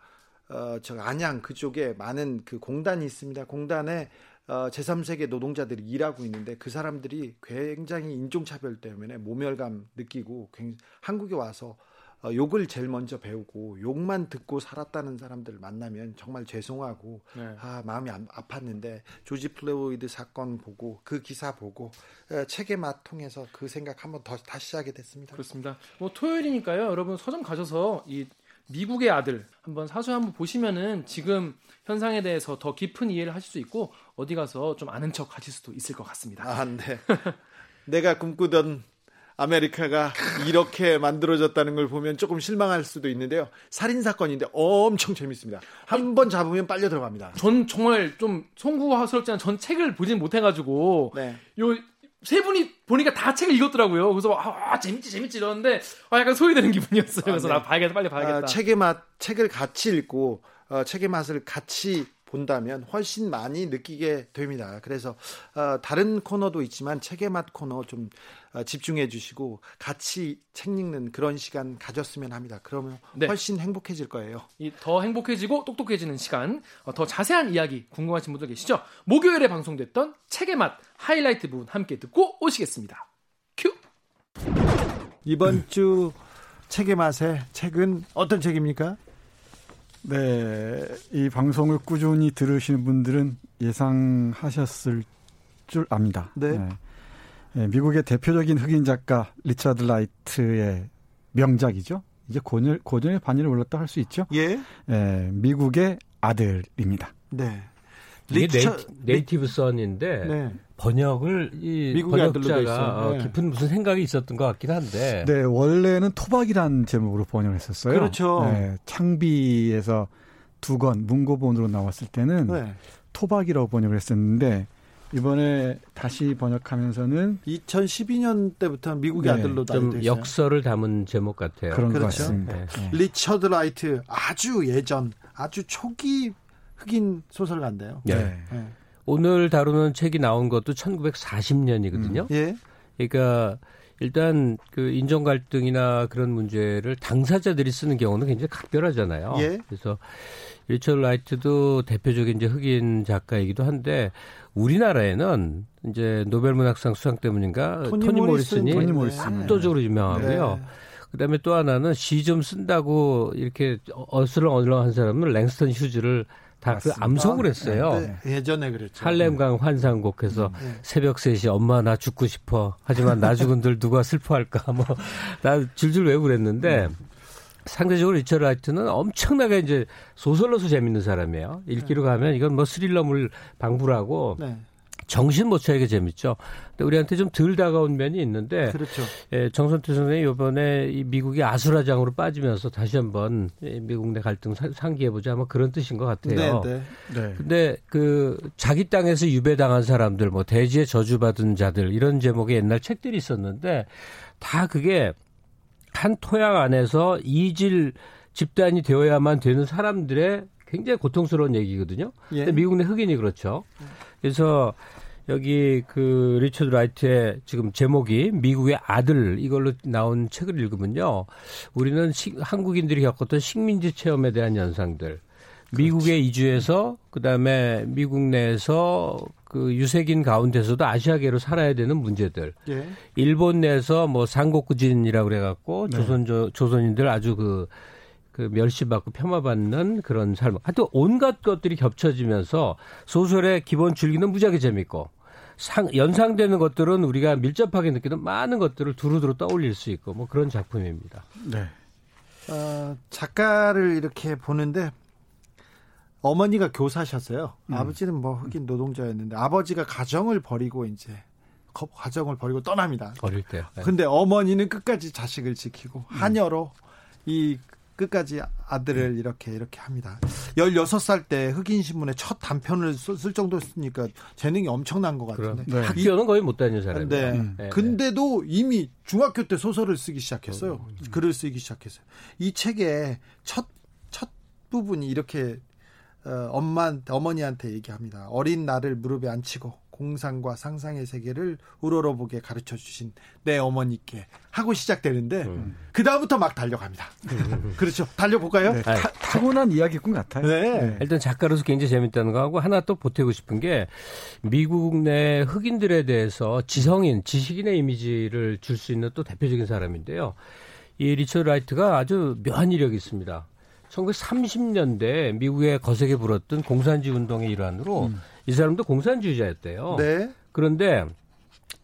어, 저 안양 그쪽에 많은 그 공단이 있습니다. 공단에 어, 제3세계 노동자들이 일하고 있는데 그 사람들이 굉장히 인종차별 때문에 모멸감 느끼고 굉장히 한국에 와서 어, 욕을 제일 먼저 배우고 욕만 듣고 살았다는 사람들 만나면 정말 죄송하고 네. 아 마음이 안- 아팠는데 조지 플레이드 사건 보고 그 기사 보고 에, 책의 맛 통해서 그 생각 한번 더 다시 하게 됐습니다. 그렇습니다. 뭐 토요일이니까요. 여러분 서점 가셔서 이 미국의 아들 한번 사주 한번 보시면은 지금 현상에 대해서 더 깊은 이해를 하실 수 있고 어디 가서 좀 아는 척 하실 수도 있을 것 같습니다. 아, 네. 내가 꿈꾸던 아메리카가 이렇게 만들어졌다는 걸 보면 조금 실망할 수도 있는데요. 살인 사건인데 엄청 재밌습니다. 한 번 잡으면 빨려 들어갑니다. 전 정말 좀 송구스럽지만 전 책을 보진 못해가지고 네. 요세 분이 보니까 다 책을 읽었더라고요. 그래서 아, 아, 재밌지 재밌지 이러는데 아, 약간 소외되는 기분이었어요. 그래서 네. 나 봐야겠다 빨리 봐야겠다. 아, 책의 맛, 책을 같이 읽고 어, 책의 맛을 같이 본다면 훨씬 많이 느끼게 됩니다. 그래서 어, 다른 코너도 있지만 책의 맛 코너 좀 어, 집중해 주시고 같이 책 읽는 그런 시간 가졌으면 합니다. 그러면 네. 훨씬 행복해질 거예요. 이더 행복해지고 똑똑해지는 시간, 어, 더 자세한 이야기 궁금하신 분들 계시죠? 목요일에 방송됐던 책의 맛 하이라이트 부분 함께 듣고 오시겠습니다. 큐. 이번 주 책의 맛의 책은 어떤 책입니까? 네, 이 방송을 꾸준히 들으시는 분들은 예상하셨을 줄 압니다. 네. 네, 미국의 대표적인 흑인 작가 리차드 라이트의 명작이죠. 이제 고전, 고전의 반열에 올랐다 할 수 있죠. 예. 네, 미국의 아들입니다. 네. 이게 리처- Nati-, Native Son인데 네. 번역을 이. 번역자가 어, 네. 깊은 무슨 생각이 있었던 것 같긴 한데 네, 원래는 토박이란 제목으로 번역했었어요. 그렇죠. 네, 창비에서 두권 문고본으로 나왔을 때는 네. 토박이라고 번역을 했었는데 이번에 다시 번역하면서는 2012년 때부터 미국의 네, 아들로 좀. 역설을 담은 제목 같아요. 그런 것 그렇죠. 같습니다. 네. 네. 리처드 라이트 아주 예전 아주 초기 흑인 소설가인데요. 네. 네. 오늘 다루는 책이 나온 것도 1940년이거든요. 예. 그러니까 일단 그 인종 갈등이나 그런 문제를 당사자들이 쓰는 경우는 굉장히 각별하잖아요. 예. 그래서 리처드 라이트도 대표적인 이제 흑인 작가이기도 한데 우리나라에는 이제 노벨 문학상 수상 때문인가 토니 토니, 모리슨, 모리슨이 모리슨. 압도적으로 유명하고요. 네. 그다음에 또 하나는 시 좀 쓴다고 이렇게 어슬렁어슬렁한 사람은 랭스턴 휴즈를 다 그. 암송을 했어요. 네, 예전에 그랬죠. 할렘강 환상곡해서 네. 새벽 3시 엄마 나 죽고 싶어. 하지만 나 죽은들 누가 슬퍼할까 뭐 나 줄줄 외우고 그랬는데 상대적으로 리처드 라이트는 엄청나게 이제 소설로서 재밌는 사람이에요. 읽기로 가면 이건 뭐 스릴러물 방불하고 네, 정신 못 차리게 재밌죠. 근데 우리한테 좀 덜 다가온 면이 있는데 그렇죠. 예, 정선태 선생이 이번에 이 미국이 아수라장으로 빠지면서 다시 한번 이 미국 내 갈등 사- 상기해보자 뭐 그런 뜻인 것 같아요. 네, 네. 네. 근데 그 자기 땅에서 유배당한 사람들 뭐 대지에 저주받은 자들 이런 제목의 옛날 책들이 있었는데 다 그게 한 토양 안에서 이질 집단이 되어야만 되는 사람들의 굉장히 고통스러운 얘기거든요. 예. 근데 미국 내 흑인이 그렇죠. 그래서 여기 그 리처드 라이트의 지금 제목이 미국의 아들 이걸로 나온 책을 읽으면요. 우리는 식- 한국인들이 겪었던 식민지 체험에 대한 연상들. 미국에 이주해서 그다음에 미국 내에서 그 유색인 가운데서도 아시아계로 살아야 되는 문제들. 예. 일본 내에서 뭐 상국구진이라고 그래 갖고 네. 조선 조 조선인들 아주 그, 그 멸시받고 폄하받는 그런 삶. 하여튼 온갖 것들이 겹쳐지면서 소설의 기본 줄기는 무지하게 재밌고 상, 연상되는 것들은 우리가 밀접하게 느끼는 많은 것들을 두루두루 떠올릴 수 있고 뭐 그런 작품입니다. 네. 어, 작가를 이렇게 보는데 어머니가 교사셨어요. 음. 아버지는 뭐 흑인 노동자였는데 아버지가 가정을 버리고 이제 거- 가정을 버리고 떠납니다. 어릴 때. 네. 근데 어머니는 끝까지 자식을 지키고 한여로 이 끝까지 아들을 이렇게 이렇게 합니다. 16살 때 흑인 신문에 첫 단편을 쓸, 쓸 정도였으니까 재능이 엄청난 것 같은데. 네. 학교는 거의 못 다니는 사람이에요. 네. 음. 네, 근데도 이미 중학교 때 소설을 쓰기 시작했어요. 글을 쓰기 시작했어요. 이 책의 첫, 첫 부분이 이렇게 어, 엄마, 어머니한테 얘기합니다. 어린 나를 무릎에 앉히고 공상과 상상의 세계를 우러러보게 가르쳐 주신 내 어머니께 하고 시작되는데 음. 그 다음부터 막 달려갑니다. 그렇죠. 달려볼까요? 네. 아니, 타, 타고난 이야기꾼 같아요. 네. 일단 작가로서 굉장히 재밌다는 거 하고 하나 또 보태고 싶은 게 미국 내 흑인들에 대해서 지성인, 지식인의 이미지를 줄 수 있는 또 대표적인 사람인데요. 이 리처드 라이트가 아주 묘한 이력이 있습니다. 1930년대 미국에 거세게 불었던 공산주의 운동의 일환으로 이 사람도 공산주의자였대요. 네. 그런데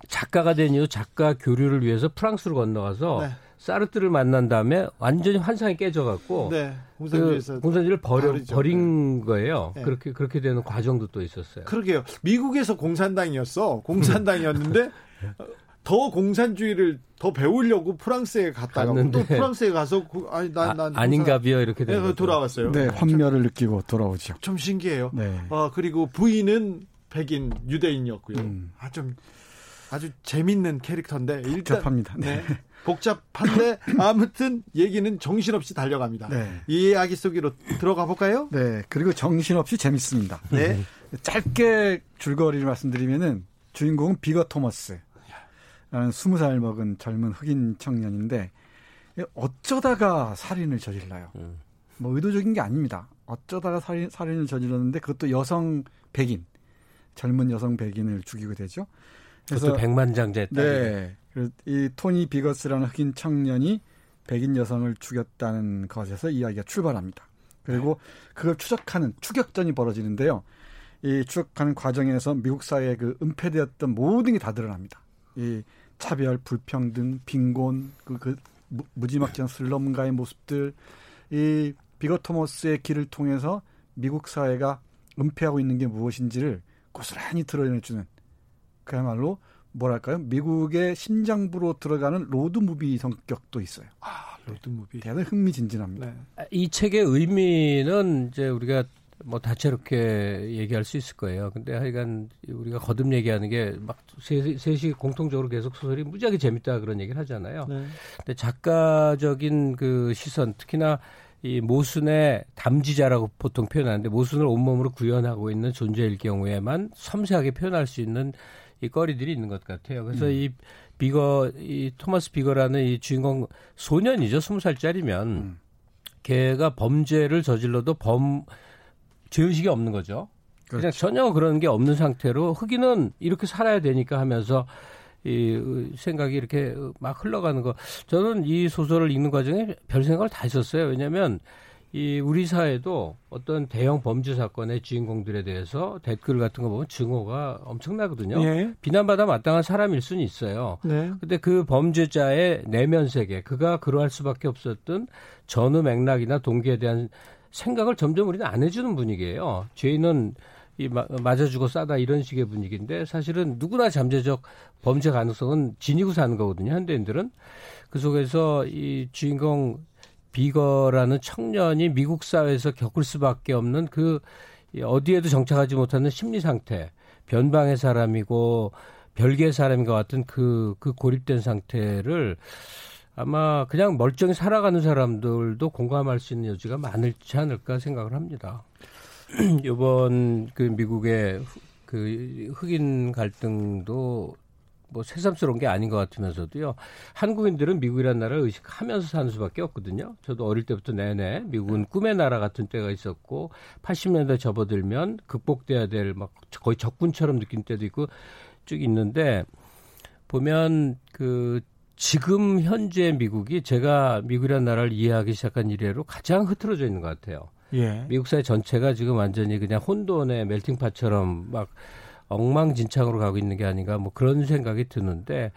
작가가 된 이후 작가 교류를 위해서 프랑스로 건너가서 네. 사르트를 만난 다음에 완전히 환상이 깨져갖고 네. 그 공산주의에서 공산주의를 버려. 버린 거예요. 네. 그렇게 그렇게 되는 과정도 또 있었어요. 그러게요. 미국에서 공산당이었어. 공산당이었는데 어, 더 공산주의를 더 배우려고 프랑스에 갔다가 갔는데. 또 프랑스에 가서 그- 아니 난난 아, 닌가비요 이렇게 네. 돌아왔어요. 네, 환멸을 느끼고 돌아오죠. 좀 신기해요. 네. 어 그리고 부인은 백인 유대인이었고요. 음. 아좀 아주 재밌는 캐릭터인데 일단 복잡합니다. 네. 네. 복잡한데 아무튼 얘기는 정신없이 달려갑니다. 네. 이 이야기 속으로 들어가 볼까요? 네, 그리고 정신없이 재밌습니다. 네. 짧게 줄거리를 말씀드리면은 주인공은 비거 토머스. 라는 20살 먹은 젊은 흑인 청년인데 어쩌다가 살인을 저질러요. 음. 뭐 의도적인 게 아닙니다. 어쩌다가 살인, 살인을 저질렀는데 그것도 여성 백인, 젊은 여성 백인을 죽이게 되죠. 백만장자 딸이 네. 그래서 이 토니 비거스라는 흑인 청년이 백인 여성을 죽였다는 것에서 이야기가 출발합니다. 그리고 그걸 추적하는 추격전이 벌어지는데요. 이 추적하는 과정에서 미국 사회의 그 은폐되었던 모든 게 다 드러납니다. 이 차별, 불평등, 빈곤, 그, 그 무- 무지막지한 슬럼가의 모습들, 이 비거 토머스의 길을 통해서 미국 사회가 은폐하고 있는 게 무엇인지를 고스란히 드러내주는 그야말로 뭐랄까요? 미국의 심장부로 들어가는 로드 무비 성격도 있어요. 아 로드 무비. 대단히 흥미진진합니다. 네. 이 책의 의미는 이제 우리가 뭐 다채롭게 얘기할 수 있을 거예요. 근데 하여간 우리가 거듭 얘기하는 게 막 셋이 공통적으로 계속 소설이 무지하게 재밌다 그런 얘기를 하잖아요. 네. 근데 작가적인 그 시선, 특히나 이 모순의 담지자라고 보통 표현하는데 모순을 온몸으로 구현하고 있는 존재일 경우에만 섬세하게 표현할 수 있는 이 거리들이 있는 것 같아요. 그래서 이 비거 이 토마스 비거라는 이 주인공 소년이죠. 스무 살짜리면 음. 걔가 범죄를 저질러도 범 죄의식이 없는 거죠. 그렇죠. 그냥 전혀 그런 게 없는 상태로 흑인은 이렇게 살아야 되니까 하면서 이 생각이 이렇게 막 흘러가는 거. 저는 이 소설을 읽는 과정에 별 생각을 다 했었어요. 왜냐하면 이 우리 사회도 어떤 대형 범죄 사건의 주인공들에 대해서 댓글 같은 거 보면 증오가 엄청나거든요. 예. 비난받아 마땅한 사람일 수는 있어요. 네. 근데 그 범죄자의 내면 세계, 그가 그러할 수밖에 없었던 전후 맥락이나 동기에 대한 생각을 점점 우리는 안 해주는 분위기예요. 죄인은 이 맞아 주고 싸다 이런 식의 분위기인데 사실은 누구나 잠재적 범죄 가능성은 지니고 사는 거거든요. 현대인들은 그 속에서 이 주인공 비거라는 청년이 미국 사회에서 겪을 수밖에 없는 그 어디에도 정착하지 못하는 심리 상태, 변방의 사람이고 별개의 사람인것 같은 그, 그 고립된 상태를 아마 그냥 멀쩡히 살아가는 사람들도 공감할 수 있는 여지가 많을지 않을까 생각을 합니다. 이번 그 미국의 그 흑인 갈등도 뭐 새삼스러운 게 아닌 것 같으면서도요. 한국인들은 미국이라는 나라를 의식하면서 사는 수밖에 없거든요. 저도 어릴 때부터 내내 미국은 꿈의 나라 같은 때가 있었고 80년대 접어들면 극복돼야 될 막 거의 적군처럼 느낀 때도 있고 쭉 있는데 보면 그 지금 현재 미국이 제가 미국이라는 나라를 이해하기 시작한 이래로 가장 흐트러져 있는 것 같아요. 예. 미국 사회 전체가 지금 완전히 그냥 혼돈의 멜팅팟처럼 막 엉망진창으로 가고 있는 게 아닌가 뭐 그런 생각이 드는데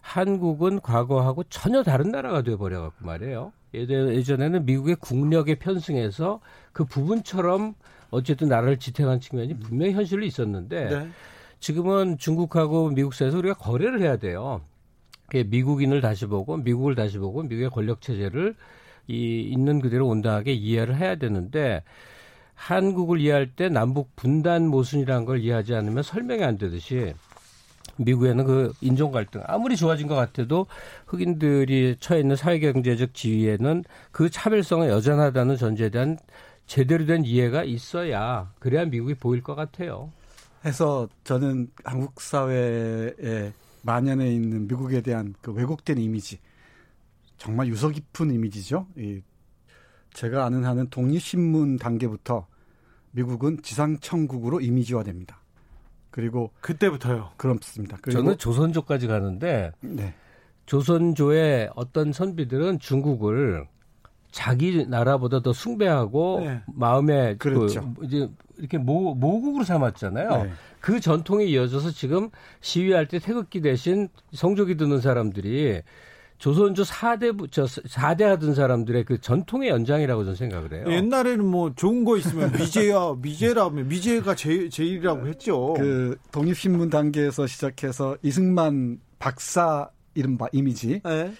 한국은 과거하고 전혀 다른 나라가 돼버려 갖고 말이에요. 예전에는 미국의 국력에 편승해서 그 부분처럼 어쨌든 나라를 지탱한 측면이 분명히 현실로 있었는데 네. 지금은 중국하고 미국 사이에서 우리가 거래를 해야 돼요. 미국인을 다시 보고 미국을 다시 보고 미국의 권력 체제를 이 있는 그대로 온당하게 이해를 해야 되는데 한국을 이해할 때 남북 분단 모순이라는 걸 이해하지 않으면 설명이 안 되듯이 미국에는 그 인종 갈등 아무리 좋아진 것 같아도 흑인들이 처해 있는 사회 경제적 지위에는 그 차별성은 여전하다는 전제에 대한 제대로 된 이해가 있어야 그래야 미국이 보일 것 같아요. 해서 저는 한국 사회에 만연해 있는 미국에 대한 그 왜곡된 이미지 정말 유서 깊은 이미지죠. 이 제가 아는 한은 독립신문 단계부터 미국은 지상천국으로 이미지화됩니다. 그리고 그때부터요. 그렇습니다. 저는 조선조까지 가는데 네. 조선조의 어떤 선비들은 중국을 자기 나라보다 더 숭배하고 네. 마음에 그 그렇죠. 그 이제 이렇게 모, 모국으로 삼았잖아요. 네. 그 전통에 이어져서 지금 시위할 때 태극기 대신 성조기 드는 사람들이 조선조 4대 저 4대 하던 사람들의 그 전통의 연장이라고 저는 생각을 해요. 옛날에는 뭐 좋은 거 있으면 미제야 미제라면 미제가 제일 제일이라고 했죠. 그 독립신문 단계에서 시작해서 이승만 박사 이른바 이미지. 네.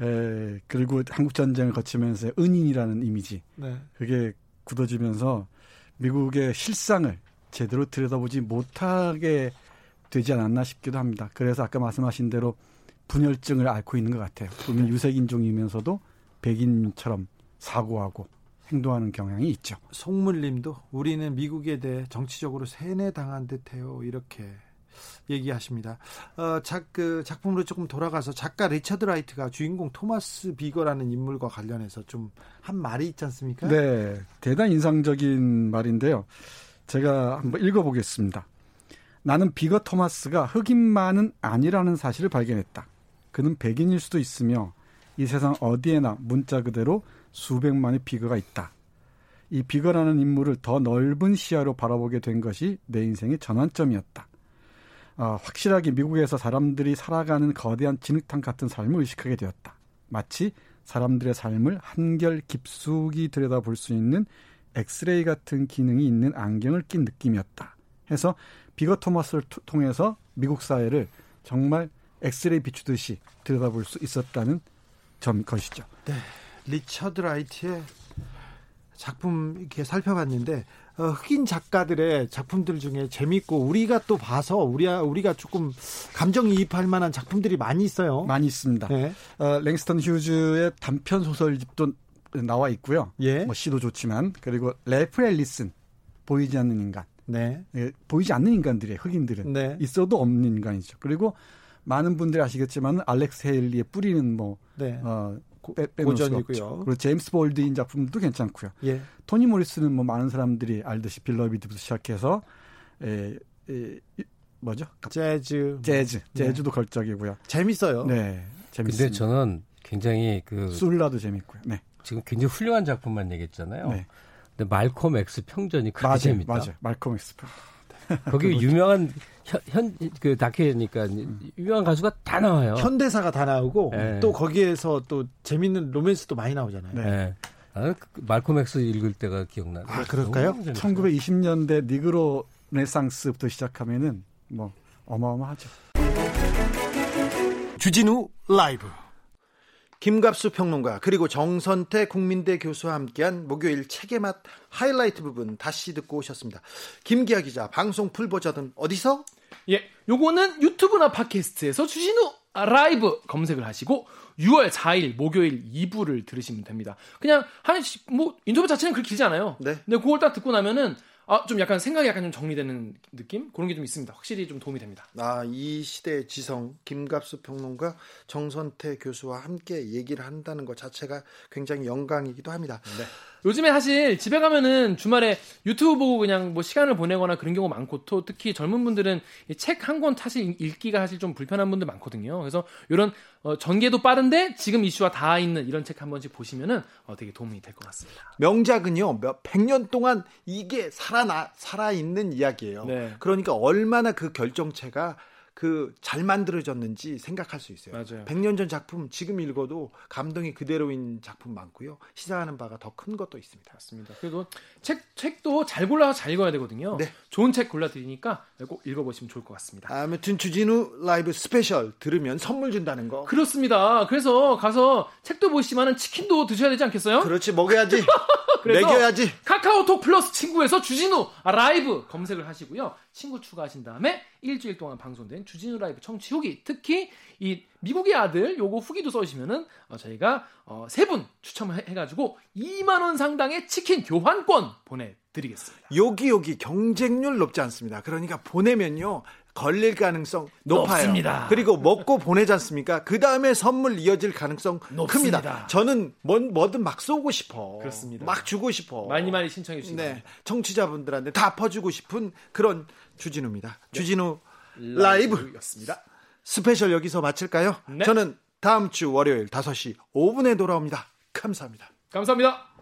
에, 그리고 한국 전쟁을 거치면서 은인이라는 이미지. 네. 그게 굳어지면서 미국의 실상을 제대로 들여다보지 못하게 되지 않았나 싶기도 합니다. 그래서 아까 말씀하신 대로 분열증을 앓고 있는 것 같아요. 보면 유색인종이면서도 백인처럼 사고하고 행동하는 경향이 있죠. 송물님도 우리는 미국에 대해 정치적으로 세뇌당한 듯해요. 이렇게 얘기하십니다. 어, 작, 그 작품으로 조금 돌아가서 작가 리처드 라이트가 주인공 토마스 비거라는 인물과 관련해서 좀 한 말이 있지 않습니까? 네, 대단히 인상적인 말인데요. 제가 한번 읽어보겠습니다. 나는 비거 토마스가 흑인만은 아니라는 사실을 발견했다. 그는 백인일 수도 있으며 이 세상 어디에나 문자 그대로 수백만의 비거가 있다. 이 비거라는 인물을 더 넓은 시야로 바라보게 된 것이 내 인생의 전환점이었다. 어, 확실하게 미국에서 사람들이 살아가는 거대한 진흙탕 같은 삶을 의식하게 되었다. 마치 사람들의 삶을 한결 깊숙이 들여다볼 수 있는 엑스레이 같은 기능이 있는 안경을 낀 느낌이었다. 해서 비거 토마스를 통해서 미국 사회를 정말 엑스레이 비추듯이 들여다볼 수 있었다는 점 것이죠. 네. 리처드 라이트의 작품 이렇게 살펴봤는데 어, 흑인 작가들의 작품들 중에 재밌고 우리가 또 봐서 우리가 우리가 조금 감정이입할 만한 작품들이 많이 있어요. 많이 있습니다. 네. 어, 랭스턴 휴즈의 단편 소설집도 나와 있고요. 예. 뭐 시도 좋지만 그리고 랠프 엘리슨 보이지 않는 인간. 네. 예, 보이지 않는 인간들이 흑인들은 네. 있어도 없는 인간이죠. 그리고 많은 분들이 아시겠지만 알렉스 헤일리의 뿌리는 뭐 네. 어. 고전이고요. 그리고 제임스 볼드윈 작품도 괜찮고요. 예. 토니 모리슨은 뭐 많은 사람들이 알듯이 빌러비드부터 시작해서 에, 에, 이- 뭐죠? 재즈. 재즈, 재즈도 걸작이고요. 재밌어요. 네, 근데 재밌습니다. 저는 굉장히 그 술라도 재밌고요. 네, 지금 굉장히 훌륭한 작품만 얘기했잖아요. 네. 근데 말콤 엑스 평전이 그렇게 맞아요, 재밌다. 맞아요. 말콤 엑스. 거기 유명한 현그 다큐니까 유명한 가수가 다 나와요. 현대사가 다 나오고 네. 또 거기에서 또 재밌는 로맨스도 많이 나오잖아요. 네. 네. 그 말콤 엑스 읽을 때가 기억나요. 아, 그럴까요? 너무 재밌어요. 1920년대 니그로 르네상스부터 시작하면은 뭐 어마어마하죠. 주진우 라이브. 김갑수 평론가 그리고 정선태 국민대 교수와 함께한 목요일 책의 맛 하이라이트 부분 다시 듣고 오셨습니다. 김기아 기자 방송 풀 버전은 어디서? 예, 요거는 유튜브나 팟캐스트에서 주진우 라이브 검색을 하시고 6월 4일 목요일 2부를 들으시면 됩니다. 그냥 한뭐 인터뷰 자체는 그렇게 길지 않아요. 네. 근데 그걸 딱 듣고 나면은 아, 좀 약간 생각이 약간 좀 정리되는 느낌? 그런 게 좀 있습니다. 확실히 좀 도움이 됩니다. 아, 이 시대의 지성 김갑수 평론가 정선태 교수와 함께 얘기를 한다는 것 자체가 굉장히 영광이기도 합니다. 요즘에 사실 집에 가면은 주말에 유튜브 보고 그냥 뭐 시간을 보내거나 그런 경우 많고 또 특히 젊은 분들은 책 한 권 사실 읽기가 사실 좀 불편한 분들 많거든요. 그래서 이런 어, 전개도 빠른데 지금 이슈와 닿아 있는 이런 책 한 번씩 보시면은 어, 되게 도움이 될 것 같습니다. 명작은요 몇 백 년 동안 이게 살아나 살아 있는 이야기예요. 네. 그러니까 얼마나 그 결정체가 그 잘 만들어졌는지 생각할 수 있어요. 맞아요. 100년 전 작품 지금 읽어도 감동이 그대로인 작품 많고요. 시사하는 바가 더 큰 것도 있습니다. 맞습니다. 그리고 책 책도 잘 골라서 잘 읽어야 되거든요. 네. 좋은 책 골라 드리니까 꼭 읽어 보시면 좋을 것 같습니다. 아무튼 주진우 라이브 스페셜 들으면 선물 준다는 거. 그렇습니다. 그래서 가서 책도 보시지만은 치킨도 드셔야 되지 않겠어요? 그렇지 먹여야지. 그래서 먹여야지. 카카오톡 플러스 친구에서 주진우 아, 라이브 검색을 하시고요. 친구 추가하신 다음에 일주일 동안 방송된 주진우 라이브 청취 후기, 특히 이 미국의 아들 요거 후기도 써주시면은 어, 저희가 어, 세분 추첨해가지고 2만 원 상당의 치킨 교환권 보내드리겠습니다. 여기 여기 경쟁률 높지 않습니다. 그러니까 보내면요. 걸릴 가능성 높아요. 높습니다. 그리고 먹고 보내지 않습니까? 그 다음에 선물 이어질 가능성 높습니다. 큽니다. 저는 뭐, 뭐든 막 쏘고 싶어. 그렇습니다. 막 주고 싶어. 많이 많이 신청해 주시기 네. 청취자분들한테 다 퍼주고 싶은 그런 주진우입니다. 주진우 라이브 라이브였습니다. 스페셜 여기서 마칠까요? 네. 저는 다음 주 월요일 5시 5분에 돌아옵니다. 감사합니다. 감사합니다.